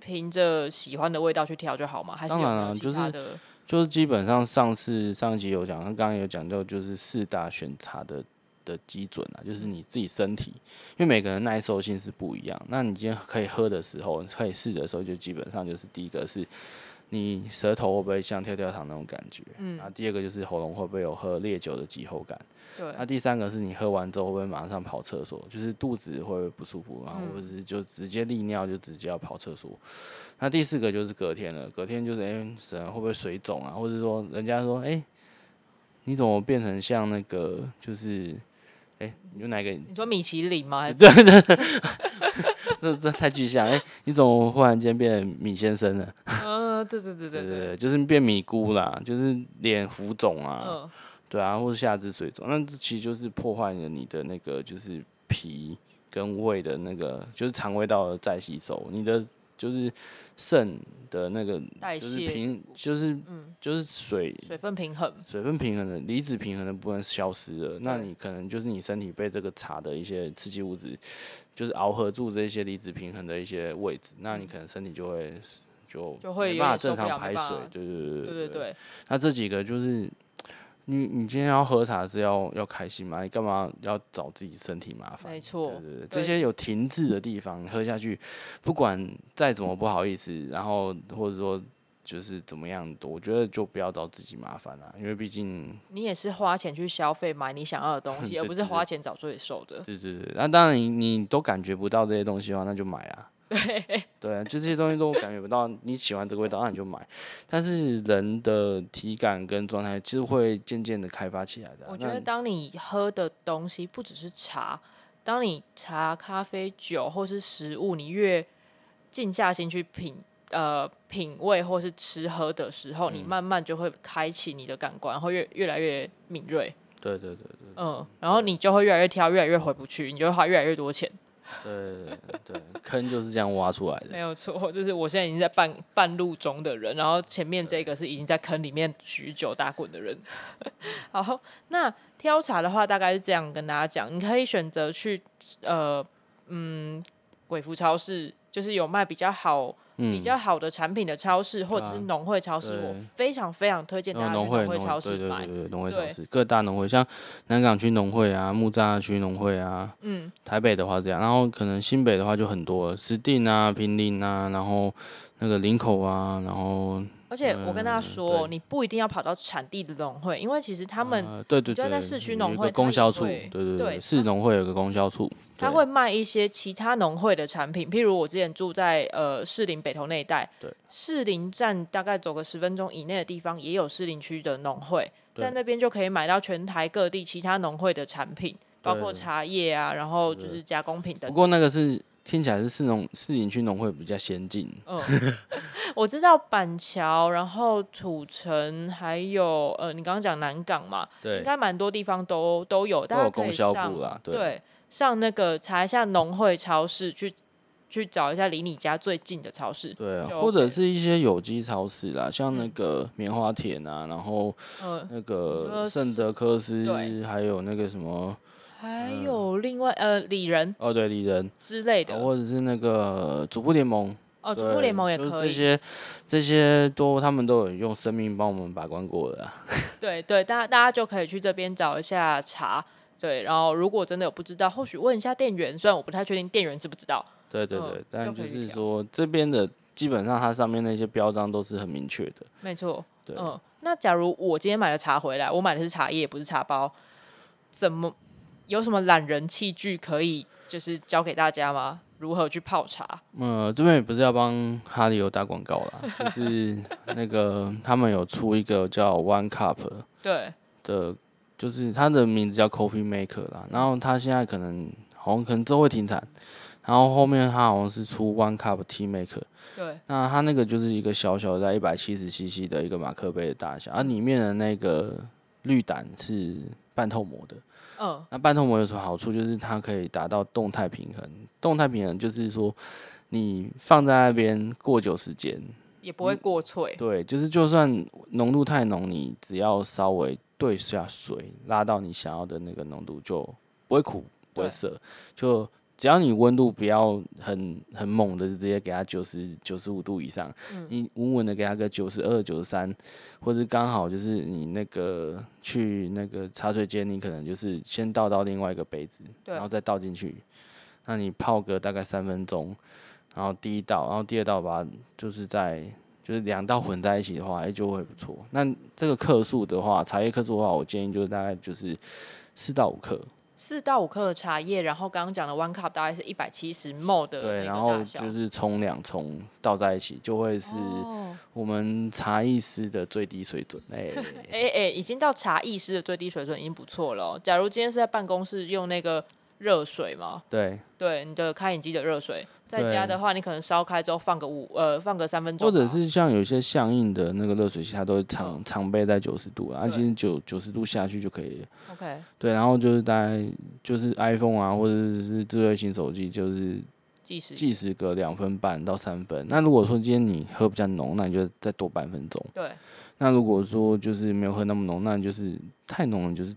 凭着喜欢的味道去挑就好嘛？还是有没有其他的？就是，就是基本上上次上一集有讲，他刚刚有讲到，就是四大选茶的的基准啊，就是你自己身体，因为每个人耐受性是不一样。那你今天可以喝的时候，可以试的时候，就基本上就是第一个是。你舌头会不会像跳跳糖那种感觉？嗯，啊，第二个就是喉咙会不会有喝烈酒的急喉感？对，那第三个是你喝完之后会不会马上跑厕所？就是肚子会不会不舒服，然后或者是就直接利尿就直接要跑厕所？那第四个就是隔天了，隔天就是哎，神、欸、会不会水肿啊？或者说人家说哎、欸，你怎么变成像那个就是哎，有哪个？你说米其林吗？对对对。这这太具象。哎、欸，你怎么忽然间变米先生了？对对对对对，对就是变米糊啦，就是脸浮肿啊，呃、对啊，或者下肢水肿，那这其实就是破坏了你的那个就是脾跟胃的那个，就是肠胃道的再吸收，你的就是。肾的那个就是平，就是嗯，就是水水分平衡，水分平衡的离子平衡的部分消失了，那你可能就是你身体被这个茶的一些刺激物质，就是螯合住这些离子平衡的一些位置，那你可能身体就会就就会没办法正常排水，对对对对对对，那这几个就是。你你今天要喝茶是要要开心吗？你干嘛要找自己身体麻烦？没错，对对对，这些有停滞的地方，喝下去，不管再怎么不好意思，然后或者说就是怎么样，我觉得就不要找自己麻烦了，因为毕竟你也是花钱去消费买你想要的东西，而不是花钱找罪受的。对对对，那当然你你都感觉不到这些东西的话，那就买啊。对对，就这些东西都感觉不到你喜欢这个味道，那你就买。但是人的体感跟状态其实会渐渐的开发起来的。我觉得当你喝的东西不只是茶，当你茶、咖啡、酒或是食物，你越静下心去品呃品味或是吃喝的时候，嗯、你慢慢就会开启你的感官，会越越来越敏锐。对对对对。嗯，然后你就会越来越挑，越来越回不去，你就会花越来越多钱。对对，坑就是这样挖出来的。没有错，就是我现在已经在半半路中的人，然后前面这个是已经在坑里面许久打滚的人。好，那挑茶的话，大概是这样跟大家讲，你可以选择去呃嗯鬼服超市，就是有卖比较好。比较好的产品的超市，或者是农会超市，我非常非常推荐大家去农会超市买。对对对，农会超市各大农会，像南港区农会啊、木栅区农会啊，嗯，台北的话这样，然后可能新北的话就很多了，石碇啊、平林啊，然后那个林口啊，然后。而且我跟大家说，你不一定要跑到产地的农会，因为其实他们对对对，就在市区农会供销处，对对对，市农会有个供销处，他会卖一些其他农会的产品，譬如我之前住在呃士林北投那一带，对，士林站大概走个十分钟以内的地方也有士林区的农会，在那边就可以买到全台各地其他农会的产品，包括茶叶啊，然后就是加工品等。不过那个是。听起来是市农市林区农会比较先进。嗯，我知道板桥，然后土城，还有呃，你刚刚讲南港嘛，对，应该蛮多地方都都有，大家可以上对，对上那个查一下农会超市，去去找一下离你家最近的超市，对啊，OK、或者是一些有机超市啦，像那个棉花田啊，然后那个圣德科斯，还有那个什么。还有另外呃，李仁哦，对，李仁之类的，或者是那个主妇联盟哦，主妇联盟也可以。这些这些都他们都有用生命帮我们把关过的。对对，大家大家就可以去这边找一下茶。对，然后如果真的有不知道，或许问一下店员，虽然我不太确定店员知不知道。对对对，但就是说这边的基本上它上面那些标章都是很明确的。没错，对，嗯，那假如我今天买了茶回来，我买的是茶叶，不是茶包，怎么？有什么懒人器具可以就是教给大家吗？如何去泡茶？呃，这边也不是要帮哈利有打广告啦，就是那个他们有出一个叫 One Cup 对的，就是它的名字叫 Coffee Maker 啦。然后它现在可能好像可能之后会停产，然后后面它好像是出 One Cup Tea Maker。对，那它那个就是一个小小的在一百七十 CC 的一个马克杯的大小，而里面的那个滤胆是半透膜的。嗯，那半透膜有什么好处？就是它可以达到动态平衡。动态平衡就是说，你放在那边过久时间也不会过脆。对，就是就算浓度太浓，你只要稍微兑下水，拉到你想要的那个浓度，就不会苦，不会涩，就。只要你温度不要很很猛的，直接给它九十九十五度以上，嗯、你稳稳的给它个九十二、九十三，或者刚好就是你那个去那个茶水间，你可能就是先倒到另外一个杯子，然后再倒进去，那你泡个大概三分钟，然后第一道，然后第二道把它就是在就是两道混在一起的话，哎就会不错。那这个克数的话，茶叶克数的话，我建议就是大概就是四到五克。四到五克的茶叶，然后刚刚讲的 one cup 大概是一百七十 ml 的，对，然后就是冲两冲倒在一起，就会是我们茶艺师的最低水准。哎 哎哎，已经到茶艺师的最低水准，已经不错了。假如今天是在办公室用那个热水嘛。对对，你的开饮机的热水，在家的话，你可能烧开之后放个五呃放个三分钟，或者是像有些相应的那个热水器，它都会常常备在九十度啊，其实九九十度下去就可以了。OK。对，然后就是大概就是 iPhone 啊，或者是智慧型手机，就是计时计时个两分半到三分。那如果说今天你喝比较浓，那你就再多半分钟。对。那如果说就是没有喝那么浓，那你就是太浓了，就是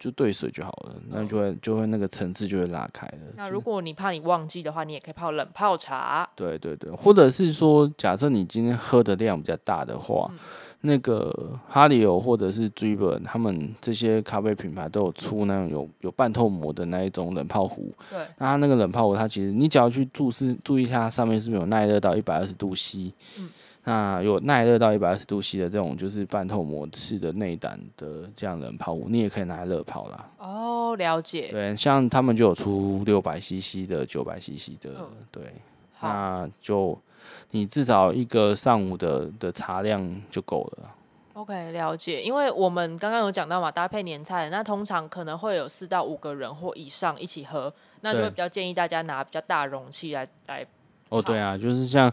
就兑水就好了，那就会就会那个层次就会拉开了。那如果你怕你忘记的话，你也可以泡冷泡茶。对对对，或者是说，假设你今天喝的量比较大的话，嗯、那个哈里欧或者是 Driven 他们这些咖啡品牌都有出那种有有半透膜的那一种冷泡壶。对，那它那个冷泡壶，它其实你只要去注视注意一下，它上面是不是有耐热到一百二十度 C。嗯。那有耐热到一百二十度 C 的这种，就是半透膜式的内胆的这样冷泡壶，你也可以拿来热泡啦。哦，了解。对，像他们就有出六百 CC 的、九百 CC 的，嗯、对。好那就你至少一个上午的的茶量就够了。OK，了解。因为我们刚刚有讲到嘛，搭配年菜，那通常可能会有四到五个人或以上一起喝，那就会比较建议大家拿比较大容器来来。哦，对啊，就是像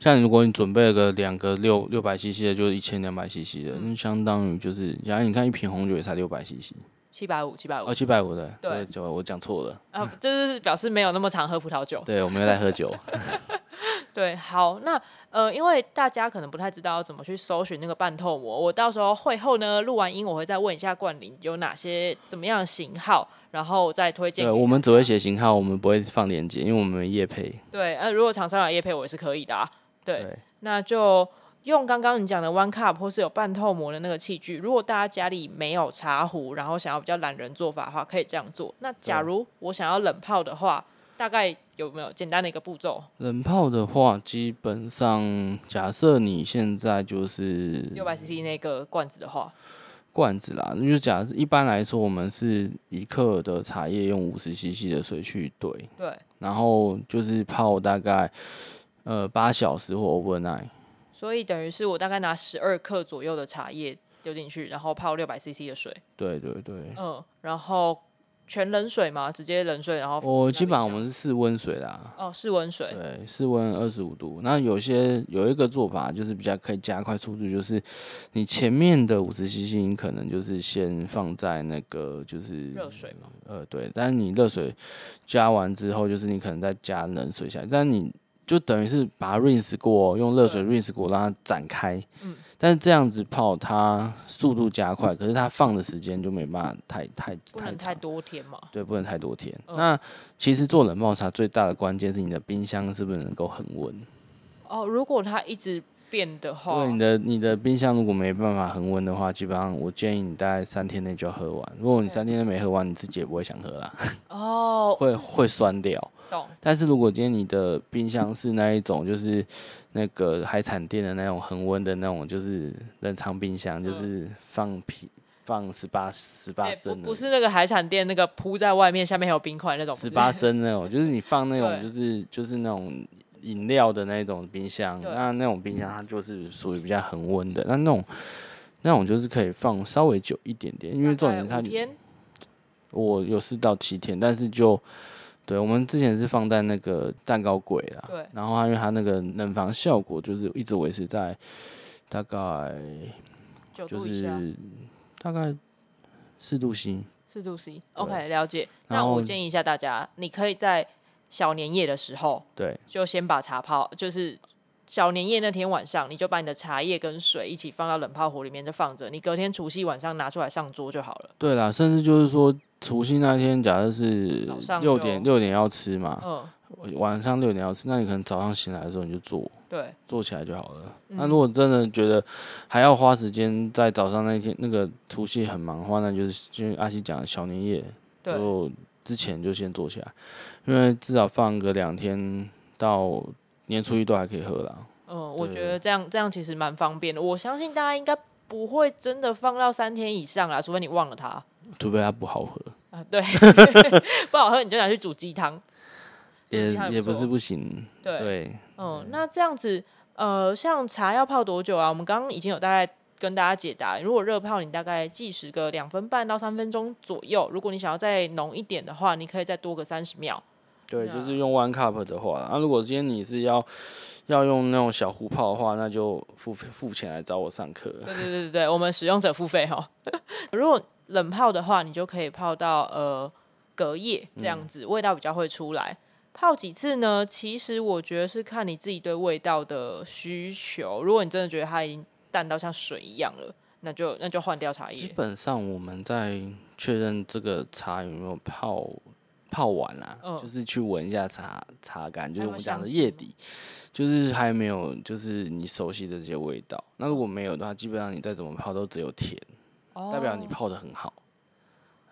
像如果你准备了个两个六六百 CC 的，就是一千两百 CC 的，那相当于就是，然后你看一瓶红酒也才六百 CC，七百五，七百五，哦，七百五的，对，就我讲错了，啊，这就是表示没有那么常喝葡萄酒，对，我没有在喝酒，对，好，那呃，因为大家可能不太知道怎么去搜寻那个半透膜，我到时候会后呢录完音，我会再问一下冠霖有哪些怎么样的型号。然后再推荐。对，我们只会写型号，我们不会放链接，因为我们没业配。对，呃，如果厂商有业配，我也是可以的啊。对，对那就用刚刚你讲的 One Cup 或是有半透膜的那个器具。如果大家家里没有茶壶，然后想要比较懒人做法的话，可以这样做。那假如我想要冷泡的话，大概有没有简单的一个步骤？冷泡的话，基本上假设你现在就是六百 CC 那个罐子的话。罐子啦，那就假设一般来说，我们是一克的茶叶用五十 CC 的水去兑，对，然后就是泡大概呃八小时或 overnight，所以等于是我大概拿十二克左右的茶叶丢进去，然后泡六百 CC 的水，对对对，嗯，然后。全冷水嘛？直接冷水，然后我基本上我们是室温水啦。哦，室温水。对，室温二十五度。那有些有一个做法，就是比较可以加快速度，就是你前面的五十 CC，你可能就是先放在那个就是热水嘛。呃，对。但是你热水加完之后，就是你可能再加冷水下来，但是你就等于是把它 rinse 过，用热水 rinse 过，让它展开。嗯。但是这样子泡，它速度加快，可是它放的时间就没办法太太太不能太多天嘛。对，不能太多天。嗯、那其实做冷泡茶最大的关键是你的冰箱是不是能够恒温？哦，如果它一直变的话，对，你的你的冰箱如果没办法恒温的话，基本上我建议你大概三天内就要喝完。如果你三天内没喝完，你自己也不会想喝啦。哦，会会酸掉。懂。但是如果今天你的冰箱是那一种，就是。那个海产店的那种恒温的那种，就是冷藏冰箱，就是放啤放十八十八升的，不是那个海产店那个铺在外面，下面还有冰块那种，十八升那种，就是你放那种，就是就是那种饮料的那种冰箱，那那种冰箱它就是属于比较恒温的，那那种那种就是可以放稍微久一点点，因为重点它我有四到七天，但是就。对，我们之前是放在那个蛋糕柜啦，对，然后因为它那个冷房效果就是一直维持在大概就是大概四度 C，四度 C，OK，了解。那我建议一下大家，你可以在小年夜的时候，对，就先把茶泡，就是小年夜那天晚上，你就把你的茶叶跟水一起放到冷泡壶里面就放着，你隔天除夕晚上拿出来上桌就好了。对啦，甚至就是说。除夕那天，假设是六点六点要吃嘛，嗯、晚上六点要吃，那你可能早上醒来的时候你就做，对，做起来就好了。嗯、那如果真的觉得还要花时间在早上那一天那个除夕很忙的话，那就是就阿西讲的小年夜，就之前就先做起来，因为至少放个两天到年初一都还可以喝啦。嗯，我觉得这样这样其实蛮方便的。我相信大家应该不会真的放到三天以上啦，除非你忘了它。除非它不好喝啊，对，不好喝你就拿去煮鸡汤，也也不是不行。对，对嗯，那这样子，呃，像茶要泡多久啊？我们刚刚已经有大概跟大家解答，如果热泡你大概计时个两分半到三分钟左右，如果你想要再浓一点的话，你可以再多个三十秒。对，就是用 one cup 的话，那、啊、如果今天你是要要用那种小壶泡的话，那就付付钱来找我上课。对对对对，我们使用者付费哈。如果冷泡的话，你就可以泡到呃隔夜这样子，味道比较会出来。嗯、泡几次呢？其实我觉得是看你自己对味道的需求。如果你真的觉得它已经淡到像水一样了，那就那就换掉茶叶。基本上我们在确认这个茶有没有泡。泡完啦、啊，就是去闻一下茶茶干，就是我们讲的叶底，就是还没有，就是你熟悉的这些味道。那如果没有的话，基本上你再怎么泡都只有甜，代表你泡的很好。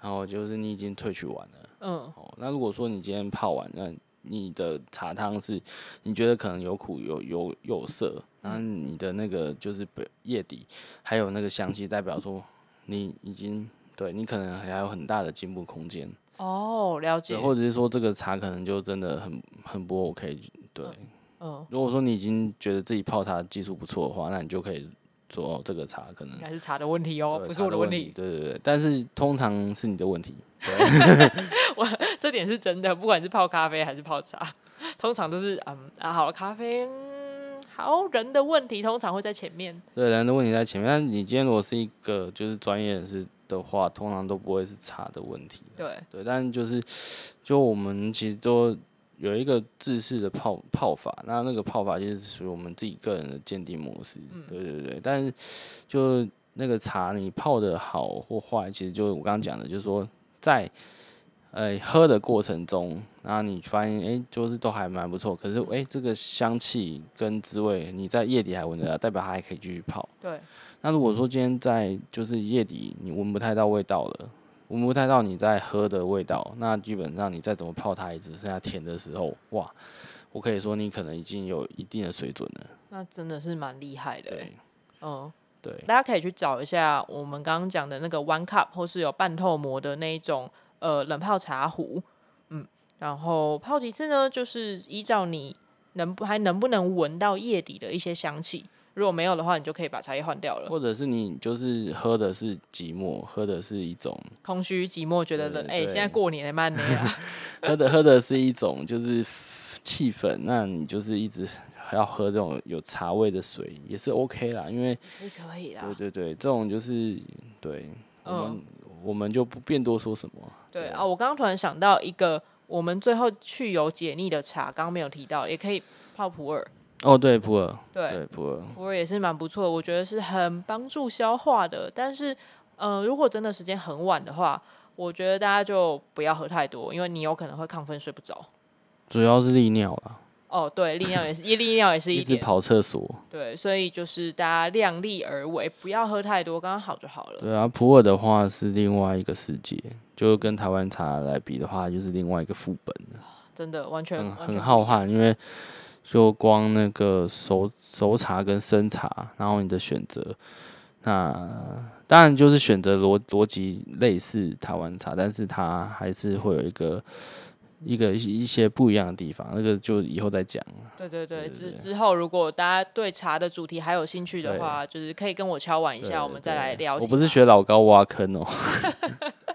然后就是你已经萃取完了，嗯。哦，那如果说你今天泡完，那你的茶汤是你觉得可能有苦有有有涩，然后你的那个就是叶底还有那个香气，代表说你已经对你可能还有很大的进步空间。哦，了解。或者是说这个茶可能就真的很很不 OK，对。嗯。如果说你已经觉得自己泡茶技术不错的话，那你就可以说这个茶可能应该是茶的问题哦，不是我的问题。对对对，但是通常是你的问题。对。我这点是真的，不管是泡咖啡还是泡茶，通常都是嗯啊，好了，咖啡，嗯，好，人的问题通常会在前面。对，人的问题在前面。但你今天如果是一个就是专业人士。的话，通常都不会是茶的问题。对对，但就是，就我们其实都有一个制式的泡泡法，那那个泡法就是属于我们自己个人的鉴定模式。嗯、对对对，但是就那个茶，你泡的好或坏，其实就我刚刚讲的，就是说在呃、欸、喝的过程中，然后你发现哎、欸，就是都还蛮不错，可是哎、欸，这个香气跟滋味，你在夜底还闻得到，代表它还可以继续泡。对。那如果说今天在就是夜底你闻不太到味道了，闻不太到你在喝的味道，那基本上你再怎么泡它也只剩下甜的时候，哇，我可以说你可能已经有一定的水准了。那真的是蛮厉害的。对，嗯，对，大家可以去找一下我们刚刚讲的那个 One Cup，或是有半透膜的那一种呃冷泡茶壶，嗯，然后泡几次呢？就是依照你能还能不能闻到叶底的一些香气。如果没有的话，你就可以把茶叶换掉了。或者是你就是喝的是寂寞，喝的是一种空虚、寂寞，觉得冷。哎、欸，现在过年慢点啊。喝的喝的是一种就是气氛，那你就是一直还要喝这种有茶味的水，也是 OK 啦，因为是可以啦。对对对，这种就是对，我们、嗯、我们就不便多说什么。对，对啊，我刚刚突然想到一个，我们最后去油解腻的茶，刚刚没有提到，也可以泡普洱。哦，对，普洱，对，对普洱，普洱也是蛮不错的，我觉得是很帮助消化的。但是，呃，如果真的时间很晚的话，我觉得大家就不要喝太多，因为你有可能会亢奋睡不着。主要是利尿啦。哦，对，利尿也是，一利尿也是一。一直跑厕所。对，所以就是大家量力而为，不要喝太多，刚刚好就好了。对啊，普洱的话是另外一个世界，就跟台湾茶来比的话，就是另外一个副本。真的，完全，很，完全很浩瀚，因为。就光那个熟熟茶跟生茶，然后你的选择，那当然就是选择逻逻辑类似台湾茶，但是它还是会有一个一个一些不一样的地方，那个就以后再讲。对对对，之之后如果大家对茶的主题还有兴趣的话，就是可以跟我敲碗一下，我们再来聊。我不是学老高挖坑哦。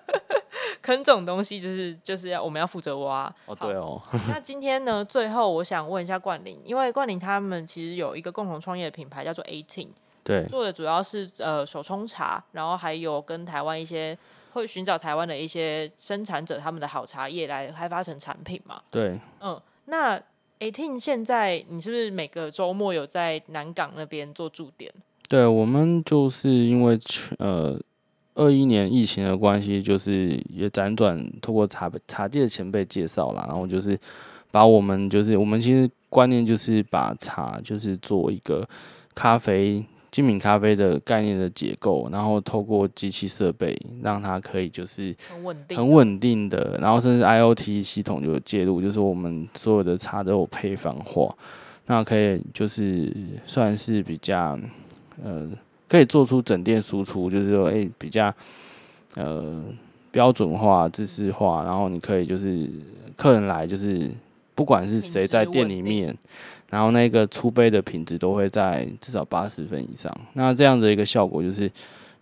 坑这种东西就是就是要我们要负责挖哦，对哦。那今天呢，最后我想问一下冠霖，因为冠霖他们其实有一个共同创业的品牌叫做 Eighteen，对，做的主要是呃手冲茶，然后还有跟台湾一些会寻找台湾的一些生产者他们的好茶叶来开发成产品嘛。对，嗯，那 Eighteen 现在你是不是每个周末有在南港那边做驻点？对，我们就是因为呃。二一年疫情的关系，就是也辗转透过茶茶界的前辈介绍啦，然后就是把我们就是我们其实观念就是把茶就是做一个咖啡精品咖啡的概念的结构，然后透过机器设备让它可以就是很稳定很稳定的，然后甚至 IoT 系统就介入，就是我们所有的茶都有配方化，那可以就是算是比较呃。可以做出整店输出，就是说，哎、欸，比较呃标准化、知识化，然后你可以就是客人来就是不不管是谁在店里面，然后那个出杯的品质都会在至少八十分以上。那这样的一个效果，就是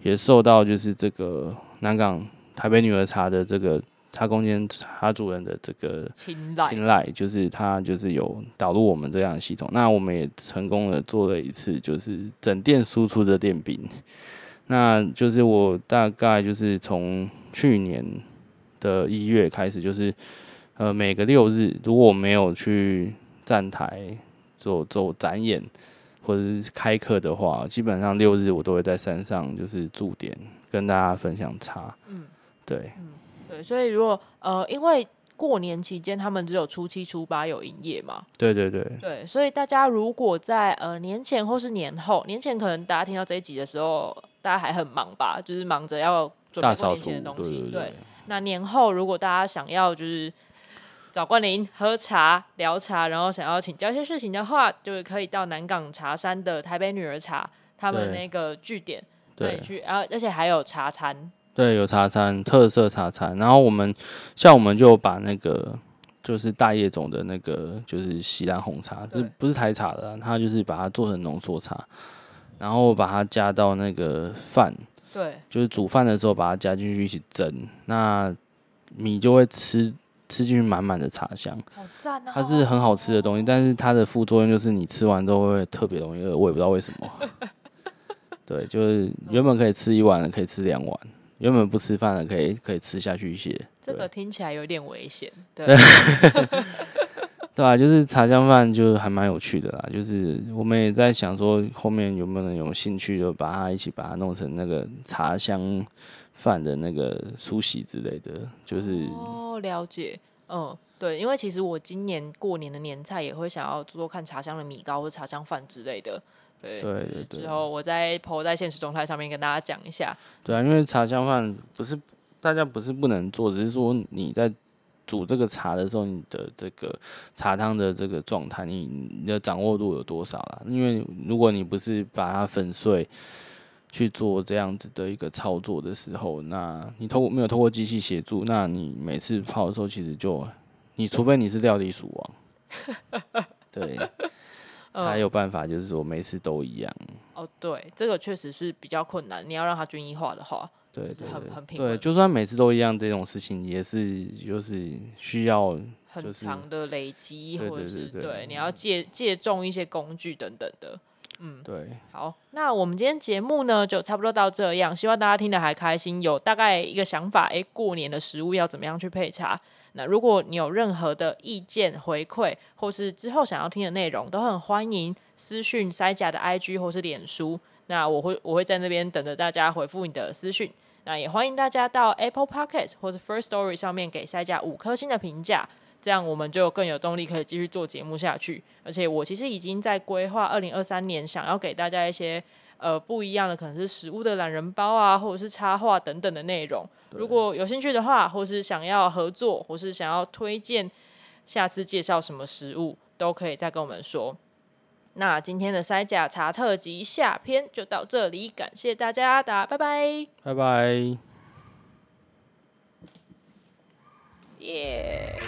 也受到就是这个南港台北女儿茶的这个。茶空间茶主人的这个青睐，青睐就是他就是有导入我们这样的系统，那我们也成功的做了一次，就是整店输出的电饼。那就是我大概就是从去年的一月开始，就是呃每个六日如果我没有去站台做做展演或者是开课的话，基本上六日我都会在山上就是驻点跟大家分享茶。嗯，对。嗯对，所以如果呃，因为过年期间他们只有初七、初八有营业嘛。对对对。对，所以大家如果在呃年前或是年后，年前可能大家听到这一集的时候，大家还很忙吧，就是忙着要准备过年前的东西。对，对，对，对，那年后如果大家想要就是找冠霖喝茶聊茶，然后想要请教一些事情的话，就是可以到南港茶山的台北女儿茶他们那个据点对去，然后而且还有茶餐。对，有茶餐，特色茶餐。然后我们像我们就把那个就是大叶种的那个就是西兰红茶，这不是台茶的，它就是把它做成浓缩茶，然后把它加到那个饭，对，就是煮饭的时候把它加进去一起蒸，那米就会吃吃进去满满的茶香，好赞啊！它是很好吃的东西，但是它的副作用就是你吃完都会特别容易饿，我也不知道为什么。对，就是原本可以吃一碗的，可以吃两碗。原本不吃饭的，可以可以吃下去一些。这个听起来有点危险，对。对啊，就是茶香饭就还蛮有趣的啦。就是我们也在想说，后面有没有人有兴趣，就把它一起把它弄成那个茶香饭的那个梳洗之类的。就是哦，了解，嗯，对，因为其实我今年过年的年菜也会想要做做看茶香的米糕或茶香饭之类的。对，对对对，之后我再 po 在现实状态上面跟大家讲一下。对啊，因为茶香饭不是大家不是不能做，只是说你在煮这个茶的时候，你的这个茶汤的这个状态，你你的掌握度有多少啦？因为如果你不是把它粉碎去做这样子的一个操作的时候，那你透过没有透过机器协助，那你每次泡的时候，其实就你除非你是料理鼠王，对。才有办法，就是说每次都一样。哦，对，这个确实是比较困难。你要让它均一化的话，对，就是，很很平。对，就算每次都一样，这种事情也是就是需要、就是、很长的累积，或者是对你要借借重一些工具等等的。嗯，对。好，那我们今天节目呢，就差不多到这样。希望大家听得还开心，有大概一个想法。哎，过年的食物要怎么样去配茶？那如果你有任何的意见回馈，或是之后想要听的内容，都很欢迎私讯塞呷的 IG 或是脸书。那我会我会在那边等着大家回复你的私讯。那也欢迎大家到 Apple Podcast 或是 First Story 上面给塞呷五颗星的评价，这样我们就更有动力可以继续做节目下去。而且我其实已经在规划二零二三年，想要给大家一些。呃，不一样的可能是食物的懒人包啊，或者是插画等等的内容。如果有兴趣的话，或是想要合作，或是想要推荐，下次介绍什么食物，都可以再跟我们说。那今天的塞甲茶特辑下篇就到这里，感谢大家，大家拜拜，拜拜，耶。